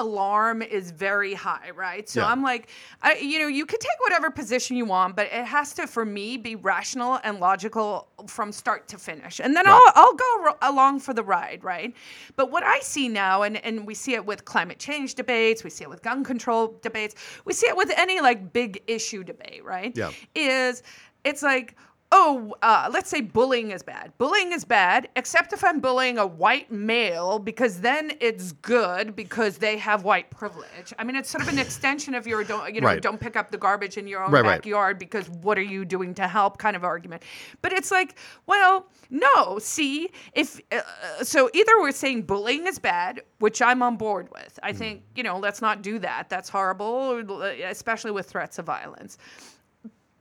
alarm is very high, right? So Yeah. I'm like, I, you know, you can take whatever position you want, but it has to, for me, be rational and logical from start to finish, and then Right. I'll I'll go ro- along for the ride, right? But what I see now, and and we see it with climate change debates, we see it with gun control debates, we see it with any like big issue debate, right? Yeah. Is it's like oh, uh, let's say bullying is bad. Bullying is bad, except if I'm bullying a white male, because then it's good because they have white privilege. I mean, it's sort of an extension of your don't, you know, Right. don't pick up the garbage in your own Right, right. backyard because what are you doing to help kind of argument. But it's like, well, no. See, if uh, so, either we're saying bullying is bad, which I'm on board with. I think you know, let's not do that. That's horrible, especially with threats of violence.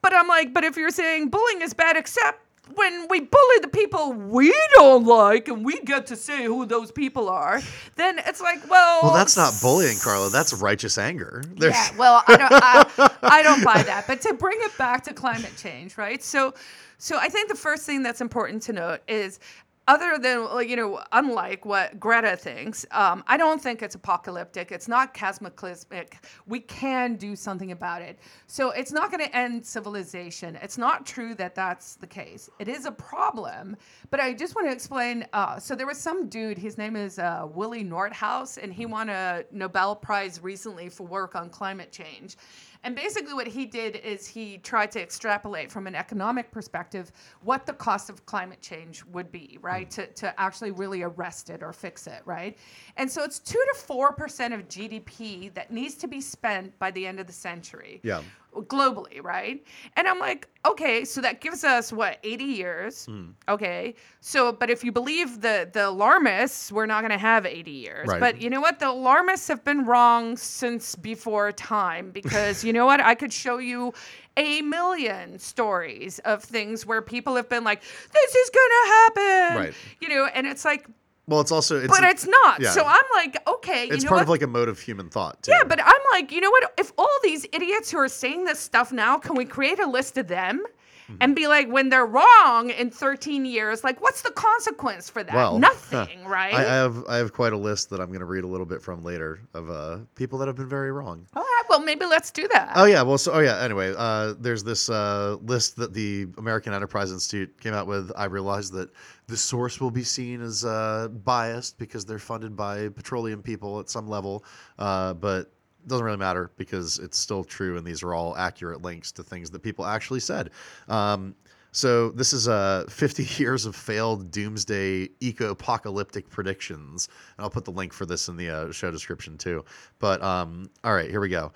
But I'm like, but if you're saying bullying is bad, except when we bully the people we don't like and we get to say who those people are, then it's like, well. Well, that's not bullying, Carla. That's righteous anger. There's- Yeah, well, I don't, I, I don't buy that. But to bring it back to climate change, right? So, so I think the first thing that's important to note is, other than like, you know, unlike what Greta thinks, um, I don't think it's apocalyptic. It's not cataclysmic. We can do something about it. So it's not going to end civilization. It's not true that that's the case. It is a problem. But I just want to explain. Uh, so there was some dude. His name is uh, Willie Nordhaus, and he won a Nobel Prize recently for work on climate change. And basically, what he did is he tried to extrapolate from an economic perspective what the cost of climate change would be, right? Hmm. To, to actually really arrest it or fix it, right? And so it's two to four percent of GDP that needs to be spent by the end of the century Yeah. Globally, right? And I'm like, okay, so that gives us what 80 years. Hmm. Okay, so but if you believe the the alarmists, we're not going to have 80 years. Right. But you know what? The alarmists have been wrong since before time because you know what? I could show you a million stories of things where people have been like, this is going to happen. Right. You know, and it's like, Well, it's also it's but it's not. yeah. So I'm like, okay, you it's know part what? of like a mode of human thought. Too. Yeah, but I'm like, you know what? If all these idiots who are saying this stuff now, can we create a list of them? Hmm. And be like, when they're wrong in 13 years, like, what's the consequence for that? Well, Nothing, right? I, I have I have quite a list that I'm going to read a little bit from later of uh, people that have been very wrong. All right, well, maybe let's do that. Oh yeah, well so oh yeah. Anyway, uh, there's this uh, list that the American Enterprise Institute came out with. I realized that the source will be seen as uh, biased because they're funded by petroleum people at some level, uh, but doesn't really matter because it's still true, and these are all accurate links to things that people actually said. Um, so this is uh, 50 years of failed doomsday eco-apocalyptic predictions, and I'll put the link for this in the uh, show description too. But um, all right, here we go.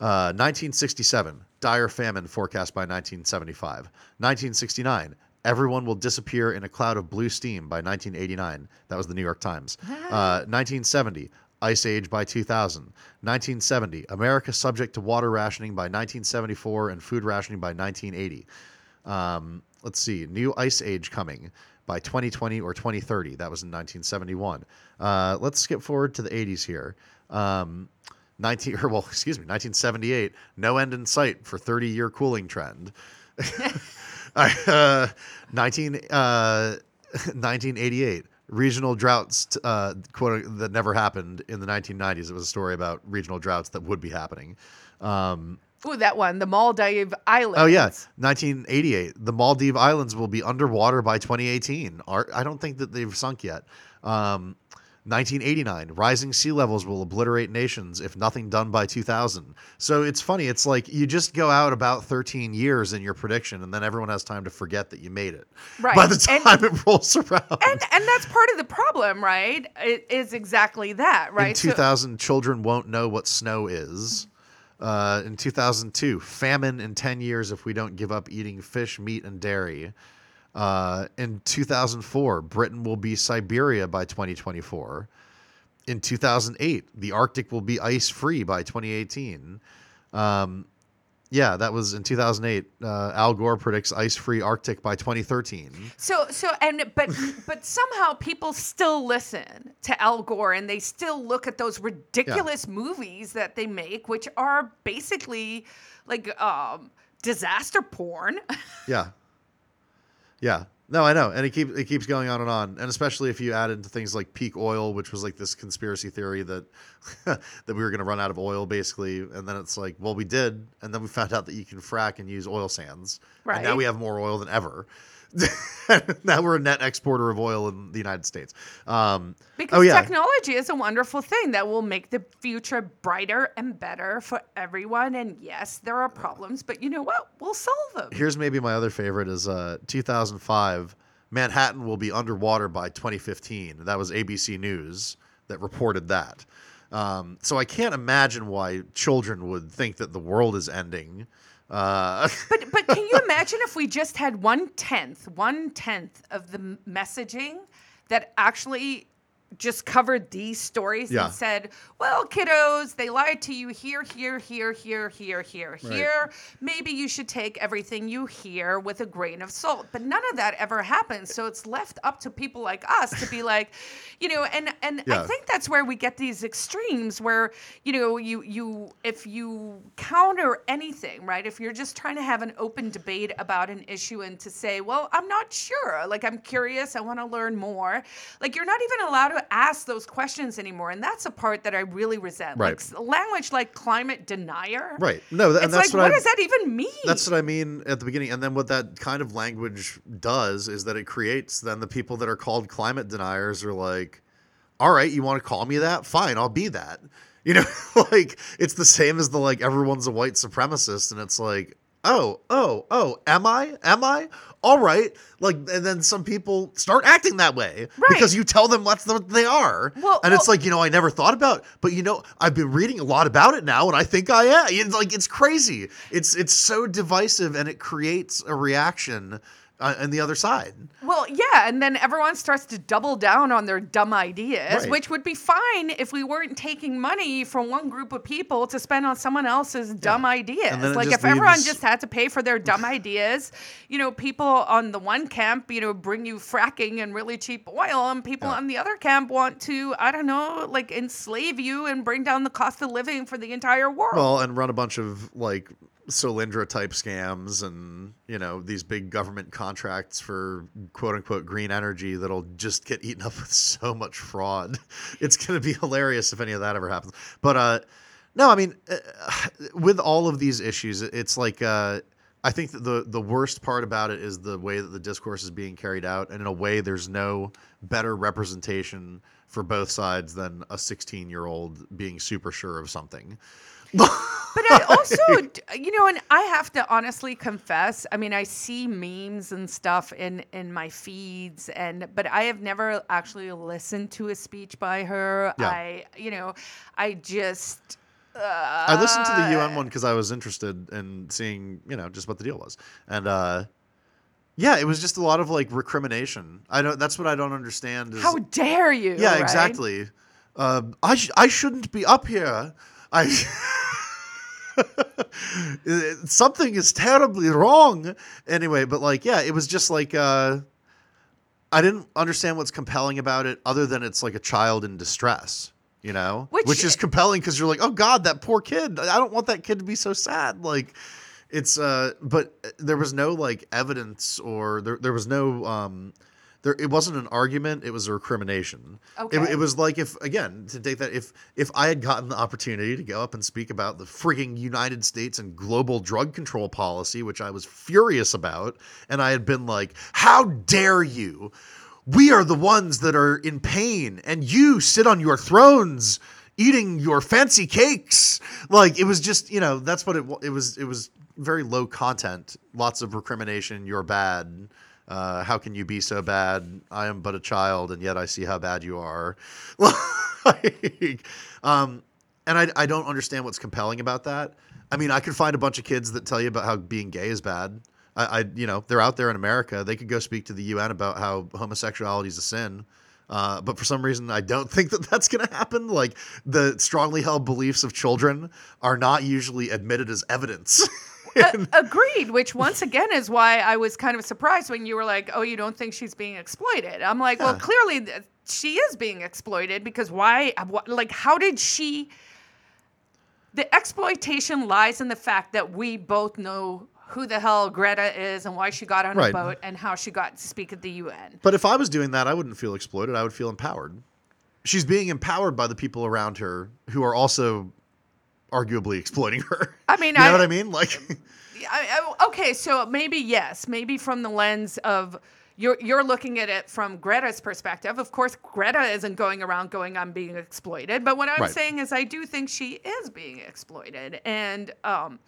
Uh, 1967, dire famine forecast by 1975. 1969, everyone will disappear in a cloud of blue steam by 1989. That was the New York Times. Uh, 1970, ice age by 2000. 1970, America subject to water rationing by 1974 and food rationing by 1980. Um, let's see, new ice age coming by 2020 or 2030. That was in 1971. Uh, let's skip forward to the 80s here. Um, 19 or well, excuse me, 1978. No end in sight for 30 year cooling trend. uh, 19 uh, 1988. Regional droughts, uh, quote that never happened in the 1990s. It was a story about regional droughts that would be happening. Um, Ooh, that one, the Maldive Islands. Oh yeah, 1988. The Maldive Islands will be underwater by 2018. Are- I don't think that they've sunk yet. Um, 1989, rising sea levels will obliterate nations if nothing done by 2000. So it's funny. It's like you just go out about 13 years in your prediction, and then everyone has time to forget that you made it Right. by the And- time it rolls around. and and that's part of the problem, right? It is exactly that, right? In So- 2000, children won't know what snow is. Uh, in 2002, famine in 10 years if we don't give up eating fish, meat, and dairy. Uh, in 2004, Britain will be Siberia by 2024. In 2008, the Arctic will be ice free by 2018. Um, yeah, that was in 2008. Uh, Al Gore predicts ice free Arctic by 2013. So so and but but somehow people still listen to Al Gore and they still look at those ridiculous movies that they make, which are basically like um, disaster porn. Yeah. Yeah. No, I know, and it keeps it keeps going on and on, and especially if you add into things like peak oil, which was like this conspiracy theory that that we were going to run out of oil, basically, and then it's like, well, we did, and then we found out that you can frack and use oil sands, and now we have more oil than ever. now we're a net exporter of oil in the United States. Um, Because oh yeah, technology is a wonderful thing that will make the future brighter and better for everyone. And yes, there are problems, but you know what? We'll solve them. here's maybe my other favorite is uh, 2005 manhattan will be underwater by 2015 that was abc news that reported that um, so i can't imagine why children would think that the world is ending uh, But but can you imagine if we just had one tenth, one tenth of the messaging that actually just covered these stories Yeah. and said, "Well, kiddos, they lied to you here, here, here, here, here, here, here. Maybe you should take everything you hear with a grain of salt." But none of that ever happens. So it's left up to people like us to be like, you know, and and Yeah. I think that's where we get these extremes where you know you you if you counter anything right if you're just trying to have an open debate about an issue and to say well i'm not sure like i'm curious i want to learn more like you're not even allowed to ask those questions anymore and that's a part that i really resent like Right. s- language like climate denier right no th- and that's like what, what I, does that even mean that's what i mean at the beginning and then what that kind of language does is that it creates then the people that are called climate deniers are like all right, you want to call me that? Fine, I'll be that. You know, like it's the same as the like everyone's a white supremacist, and it's like, oh, oh, oh, am I? Am I? All right. Like, and then some people start acting that way Right. because you tell them what they are. Well- and it's like, you know, I never thought about, but you know, I've been reading a lot about it now, and I think I am. It's like it's crazy. It's it's so divisive, and it creates a reaction uh, on the other side. Well, yeah, and then everyone starts to double down on their dumb ideas, Right. which would be fine if we weren't taking money from one group of people to spend on someone else's dumb ideas. And then it Like if everyone just had to pay for their dumb ideas, you know, people on the one camp, you know, bring you fracking and really cheap oil, and people Yeah. on the other camp want to, I don't know, like enslave you and bring down the cost of living for the entire world. Well, and run a bunch of like Solyndra type scams and, you know, these big government contracts for quote unquote green energy that'll just get eaten up with so much fraud. It's going to be hilarious if any of that ever happens. But, uh, no, I mean, uh, with all of these issues, it's like, uh, I think the the worst part about it is the way that the discourse is being carried out, and in a way, there's no better representation for both sides than a 16 year old being super sure of something. But I also, you know, and I have to honestly confess. I mean, I see memes and stuff in in my feeds, and but I have never actually listened to a speech by her. Yeah. I, you know, I just. Uh, I listened to the UN one because I was interested in seeing, you know, just what the deal was, and uh, yeah, it was just a lot of like recrimination. I don't. That's what I don't understand. Is, How dare you? yeah, right? exactly. Uh, I sh- I shouldn't be up here. I. Something is terribly wrong. Anyway, but like, yeah, it was just like uh, I didn't understand what's compelling about it, other than it's like a child in distress. You know, Which- is compelling because you're like, oh God, that poor kid. I don't want that kid to be so sad. Like, it's uh, but there was no like evidence or there there was no um. There, it wasn't an argument; it was a recrimination. It, Okay. it was like if, again, to take that, if if I had gotten the opportunity to go up and speak about the freaking United States and global drug control policy, which I was furious about, and I had been like, "How dare you! we are the ones that are in pain and you sit on your thrones eating your fancy cakes like it was just you know that's what it it was it was very low content lots of recrimination you're bad uh, how can you be so bad? I am but a child and yet i see how bad you are. Like, um, and I, I don't understand what's compelling about that. I mean i could find a bunch of kids that tell you about how being gay is bad. I, I you know they're out there in america. They could go speak to the un about how homosexuality is a sin. Uh, but for some reason, I don't think that that's going to happen. Like the strongly held beliefs of children are not usually admitted as evidence. Agreed. Which once again is why I was kind of surprised when you were like, "Oh, you don't think she's being exploited?" I'm like, "Well, clearly th- she is being exploited because why? wh- Like, how did she?" The exploitation lies in the fact that we both know who the hell Greta is and why she got on a Right. boat and how she got to speak at the UN. but if I was doing that, I wouldn't feel exploited. I would feel empowered. She's being empowered by the people around her who are also arguably exploiting her. I mean, you know I- what I mean? Like, I, I, okay, so maybe yes, maybe from the lens of you're you're looking at it from Greta's perspective. Of course, Greta isn't going around going, "I'm being exploited," but what I'm Right. saying is, I do think she is being exploited, and um,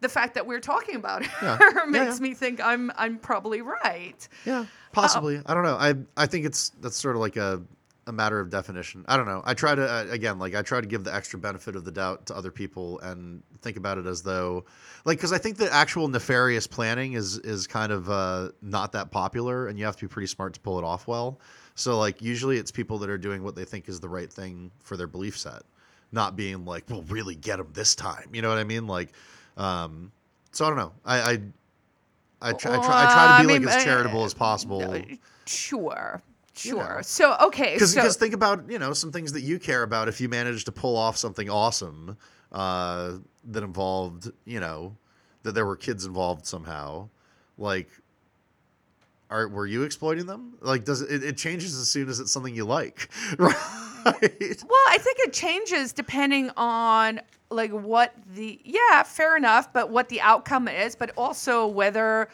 the fact that we're talking about her Yeah, makes yeah. me think I'm I'm probably right. Yeah, possibly. I don't know. I I think it's that's sort of like a a matter of definition. I don't know. I try to uh, again, like I try to give the extra benefit of the doubt to other people and think about it as though, like, because I think the actual nefarious planning is is kind of uh, not that popular, and you have to be pretty smart to pull it off well. So like usually it's people that are doing what they think is the right thing for their belief set, not being like, "We'll really get them this time." You know what I mean? Like, um, so I don't know. I I I try, I try, I try Well, to I be mean, like as uh, charitable as possible. Uh, Sure, You know. So okay, Because so think about you know some things that you care about. If you manage to pull off something awesome uh, that involved you know that there were kids involved somehow, like are were you exploiting them? Like does it, it changes as soon as it's something you like, right? Well, I think it changes depending on like what the yeah, fair enough, but what the outcome is, but also whether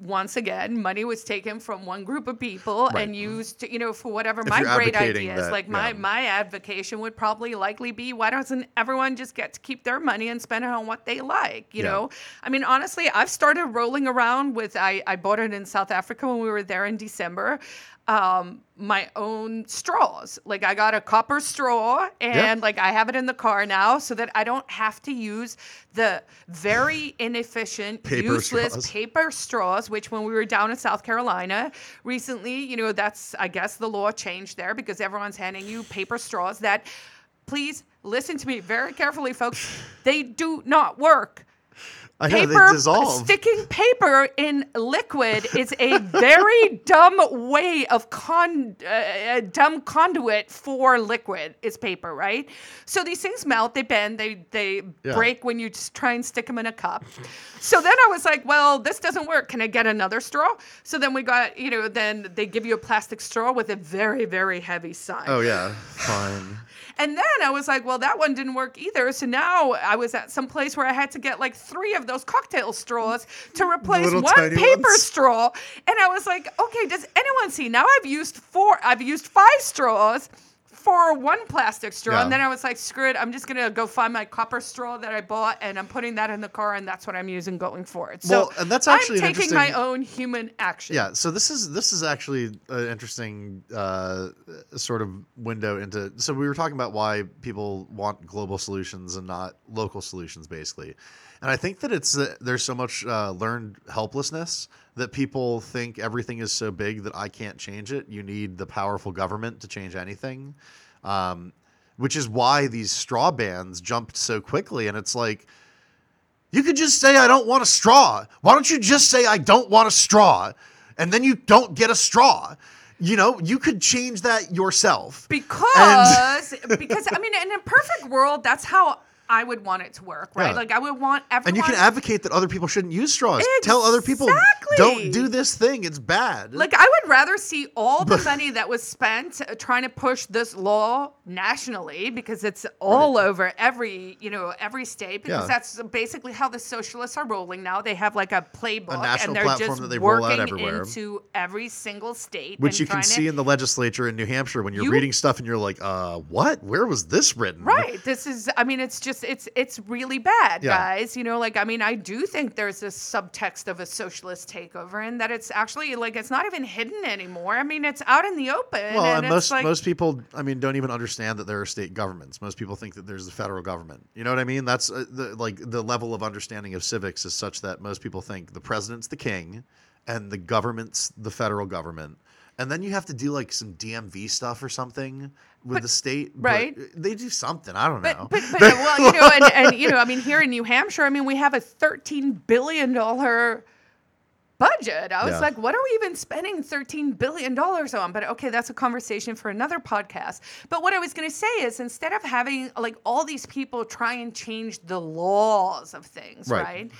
once again money was taken from one group of people Right. and used to, you know for whatever If my great ideas that, like my yeah. my advocation would probably likely be why doesn't everyone just get to keep their money and spend it on what they like you Yeah. know i mean honestly i've started rolling around with i i bought it in south africa when we were there in december um my own straws. Like i got a copper straw and like i have it in the car now so that i don't have to use the very inefficient Paper useless straws. paper straws which when we were down in south carolina recently you know that's i guess the law changed there because everyone's handing you paper straws that please listen to me very carefully folks they do not work I know paper they dissolve. sticking paper in liquid is a very dumb way of con uh, a dumb conduit for liquid is paper right so these things melt they bend they they Yeah. break when you just try and stick them in a cup so then i was like well this doesn't work can i get another straw so then we got you know then they give you a plastic straw with a very very heavy sign oh yeah, fine. And then I was like, well, that one didn't work either. So now I was at some place where I had to get like three of those cocktail straws to mm, replace little one paper ones. straw. And I was like, okay, does anyone see? Now I've used four, I've used five straws for one plastic straw. Yeah. And then I was like, screw it. I'm just going to go find my copper straw that I bought and I'm putting that in the car and that's what I'm using going forward. So Well, and that's actually I'm taking my own human action. Yeah, so this is this is actually an interesting uh, sort of window into. So we were talking about why people want global solutions and not local solutions, basically. And I think that it's uh, there's so much uh, learned helplessness that people think everything is so big that I can't change it. You need the powerful government to change anything, um, which is why these straw bans jumped so quickly. And it's like. You could just say, I don't want a straw. Why don't you just say, I don't want a straw? And then you don't get a straw. You know, you could change that yourself. Because, because I mean, in a perfect world, that's how I would want it to work, right? Yeah. Like I would want everyone. And you can advocate that other people shouldn't use straws. Tell other people don't do this thing. It's bad. Like I would rather see all the money that was spent uh, trying to push this law nationally because it's all over every, you know, every state because Yeah. that's basically how the socialists are rolling now. They have like a playbook national and they're platform just that they roll working out everywhere. into every single state which you can trying to- see in the legislature in New Hampshire when you're You- reading stuff and you're like, uh, what? Where was this written? Right. This is I mean it's just it's it's really bad, Yeah. guys. You know, like I mean I do think there's this subtext of a socialist takeover and that it's actually like it's not even hidden anymore. I mean it's out in the open Well, and, and most like most people, I mean, don't even understand that there are state governments. Most people think that there's the federal government. You know what I mean? That's uh, the like the level of understanding of civics is such that most people think the president's the king, and the government's the federal government. And then you have to do like some DMV stuff or something with But- the state. but right. They do something. I don't know. But, but, but well, you know, and, and you know, I mean, here in New Hampshire, I mean, we have a thirteen billion dollar budget. I was Yeah. like, what are we even spending thirteen billion dollars on? But okay, that's a conversation for another podcast. But what I was going to say is, instead of having like all these people try and change the laws of things, Right. right?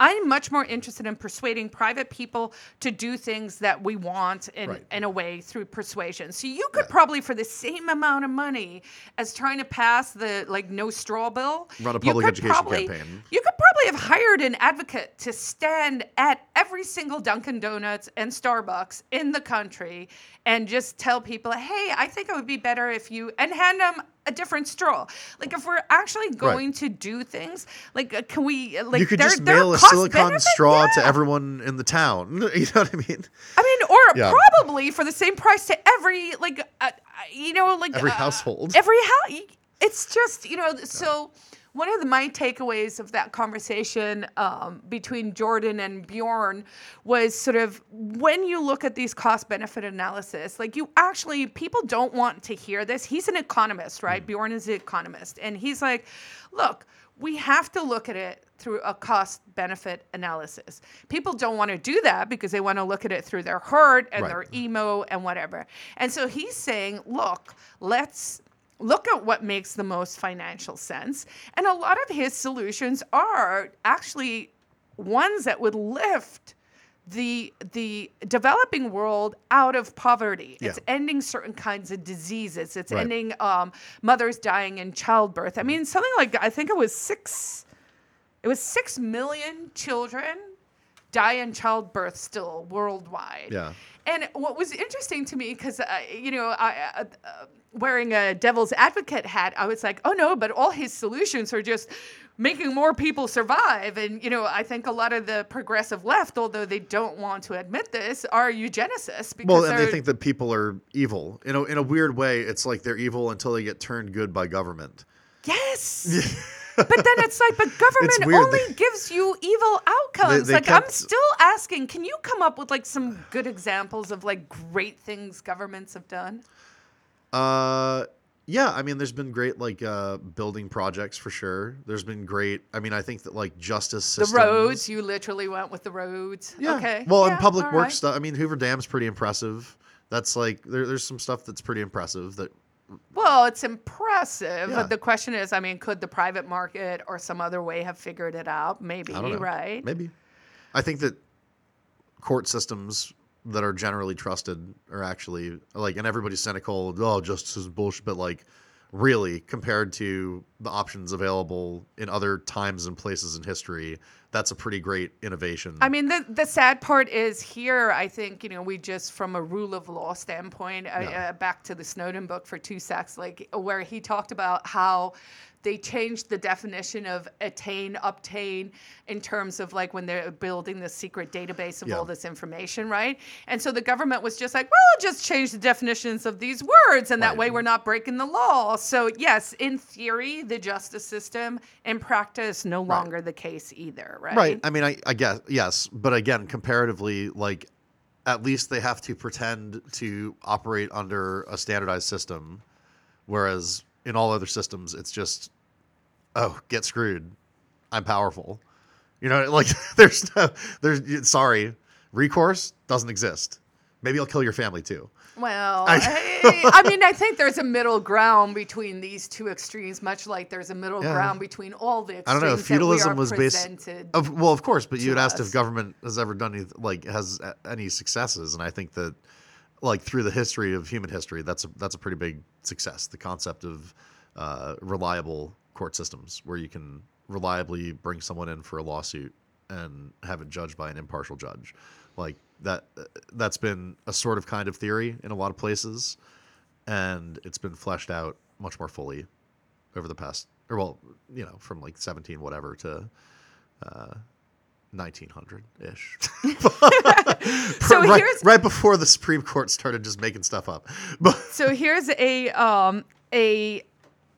I'm much more interested in persuading private people to do things that we want in, Right. in a way through persuasion. So you could probably, for the same amount of money as trying to pass the like no straw bill, Run a public education probably- campaign. You could probably have hired an advocate to stand at every single Dunkin' Donuts and Starbucks in the country and just tell people, hey, I think it would be better if you, and hand them a different straw. Like if we're actually going to do things, like uh, can we, uh, like you could there- just mail a silicon benefits? straw to everyone in the town. You know what I mean? I mean, or Yeah. probably for the same price to every like, uh, uh, you know, like Every household. Every house. It's just you know. So one of the, my takeaways of that conversation um, between Jordan and Bjorn was sort of when you look at these cost benefit analysis, like you actually people don't want to hear this. He's an economist, right? Mm. Bjorn is an economist, and he's like, look. We have to look at it through a cost benefit analysis. People don't want to do that because they want to look at it through their hurt and Right. their emo and whatever. And so he's saying, look, let's look at what makes the most financial sense. And a lot of his solutions are actually ones that would lift the the developing world out of poverty. It's ending certain kinds of diseases. It's Right. ending um, mothers dying in childbirth. I mean, something like I think it was six. It was six million children die in childbirth still worldwide. Yeah. And what was interesting to me, because uh, you know, I, uh, uh, wearing a devil's advocate hat, I was like, oh no, but all his solutions are just making more people survive. And you know, I think a lot of the progressive left, although they don't want to admit this, are eugenicists because Well, and they think that people are evil. In a, in a weird way, it's like they're evil until they get turned good by government. yes. but then it's like, but government only gives you evil outcomes. they like I'm still asking, can you come up with like some good examples of like great things governments have done? Uh, yeah, I mean, there's been great like uh, building projects for sure. There's been great. I mean, I think that like justice The systems. roads, you literally went with the roads. Yeah. Okay. Well, yeah, and public works right. stuff. I mean, Hoover Dam's pretty impressive. That's like there, there's some stuff that's pretty impressive. That Well, it's impressive. Yeah. But the question is, I mean, could the private market or some other way have figured it out? Maybe, I don't know. right? Maybe. I think that court systems that are generally trusted are actually like, and everybody's cynical. Oh, justice is bullshit. But like, really, compared to the options available in other times and places in history, that's a pretty great innovation. I mean, the the sad part is here. I think you know we just from a rule of law standpoint, uh, Yeah. uh, back to the Snowden book for two secs, like where he talked about how they changed the definition of attain, obtain in terms of like when they're building the secret database of Yeah. all this information, right? And so the government was just like, well, just change the definitions of these words, and that Right. way we're not breaking the law. So yes, in theory, the justice system, in practice, no longer the case either, right? Right. I mean, I, I guess yes, but again, comparatively, like at least they have to pretend to operate under a standardized system, whereas in all other systems, it's just, oh, get screwed. I'm powerful. You know, like there's no, there's sorry, recourse doesn't exist. Maybe I'll kill your family too. Well, I- I, mean, I think there's a middle ground between these two extremes, much like there's a middle Yeah. ground between all the I don't know. Feudalism was based. Of, well, of course, but you had asked if government has ever done any, like has any successes, and I think that, like through the history of human history, that's a that's a pretty big success. The concept of uh, reliable court systems, where you can reliably bring someone in for a lawsuit and have it judged by an impartial judge, like that. That's been a sort of kind of theory in a lot of places, and it's been fleshed out much more fully over the past, or well, you know, from like 17 whatever to uh, 1900 ish. So right, here's- right before the Supreme Court started just making stuff up. But so here's a um a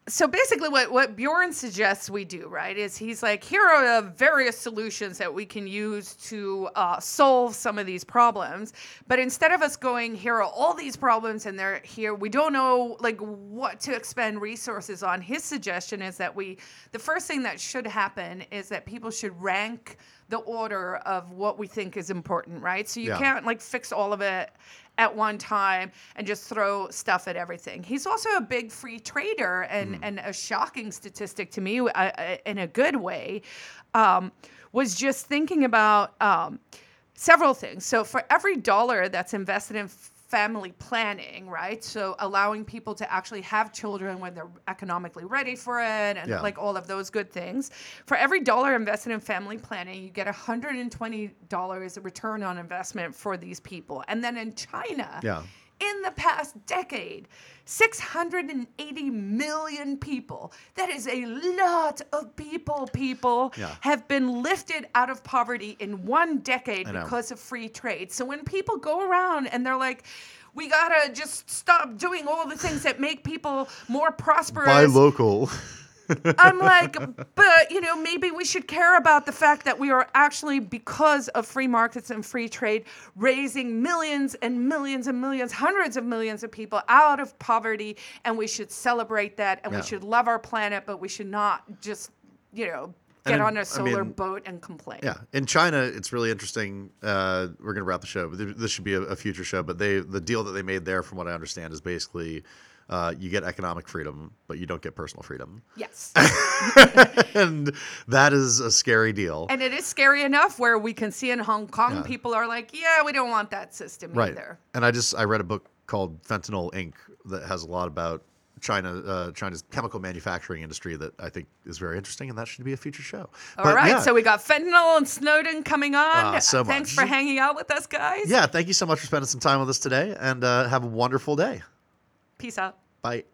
so basically what what Bjorn suggests we do right is he's like here are the various solutions that we can use to uh, solve some of these problems. But instead of us going here are all these problems and they're here we don't know like what to expend resources on. His suggestion is that we the first thing that should happen is that people should rank the order of what we think is important right? So you Yeah. can't like fix all of it at one time and just throw stuff at everything. He's also a big free trader, and, and a shocking statistic to me, uh, uh, in a good way, um, was just thinking about um, several things. So, for every dollar that's invested in family planning, right? So, allowing people to actually have children when they're economically ready for it, and Yeah. like all of those good things. For every dollar invested in family planning, you get $120 return on investment for these people. And then in China, Yeah. In the past decade, 680 million people, that is a lot of people, people, Yeah. have been lifted out of poverty in one decade because of free trade. So when people go around and they're like, we gotta just stop doing all the things that make people more prosperous. buy local. I'm like, but you know, maybe we should care about the fact that we are actually, because of free markets and free trade, raising millions and millions and millions, hundreds of millions of people out of poverty, and we should celebrate that, and Yeah. we should love our planet, but we should not just, you know, get And, on a solar mean, boat and complain. Yeah, in China, it's really interesting. Uh, we're gonna wrap the show, but this should be a, a future show. But they, the deal that they made there, from what I understand, is basically uh, you get economic freedom, but you don't get personal freedom, Yes. and that is a scary deal. and it is scary enough where we can see in Hong Kong, Yeah. people are like, yeah, we don't want that system right. either. And I just I read a book called Fentanyl Inc. that has a lot about China, uh, China's chemical manufacturing industry that I think is very interesting, and that should be a future show. All But right, yeah. so we got fentanyl and Snowden coming on. Ah, so Thanks much. for hanging out with us, guys. yeah, thank you so much for spending some time with us today, and uh, have a wonderful day. Peace out. Bye.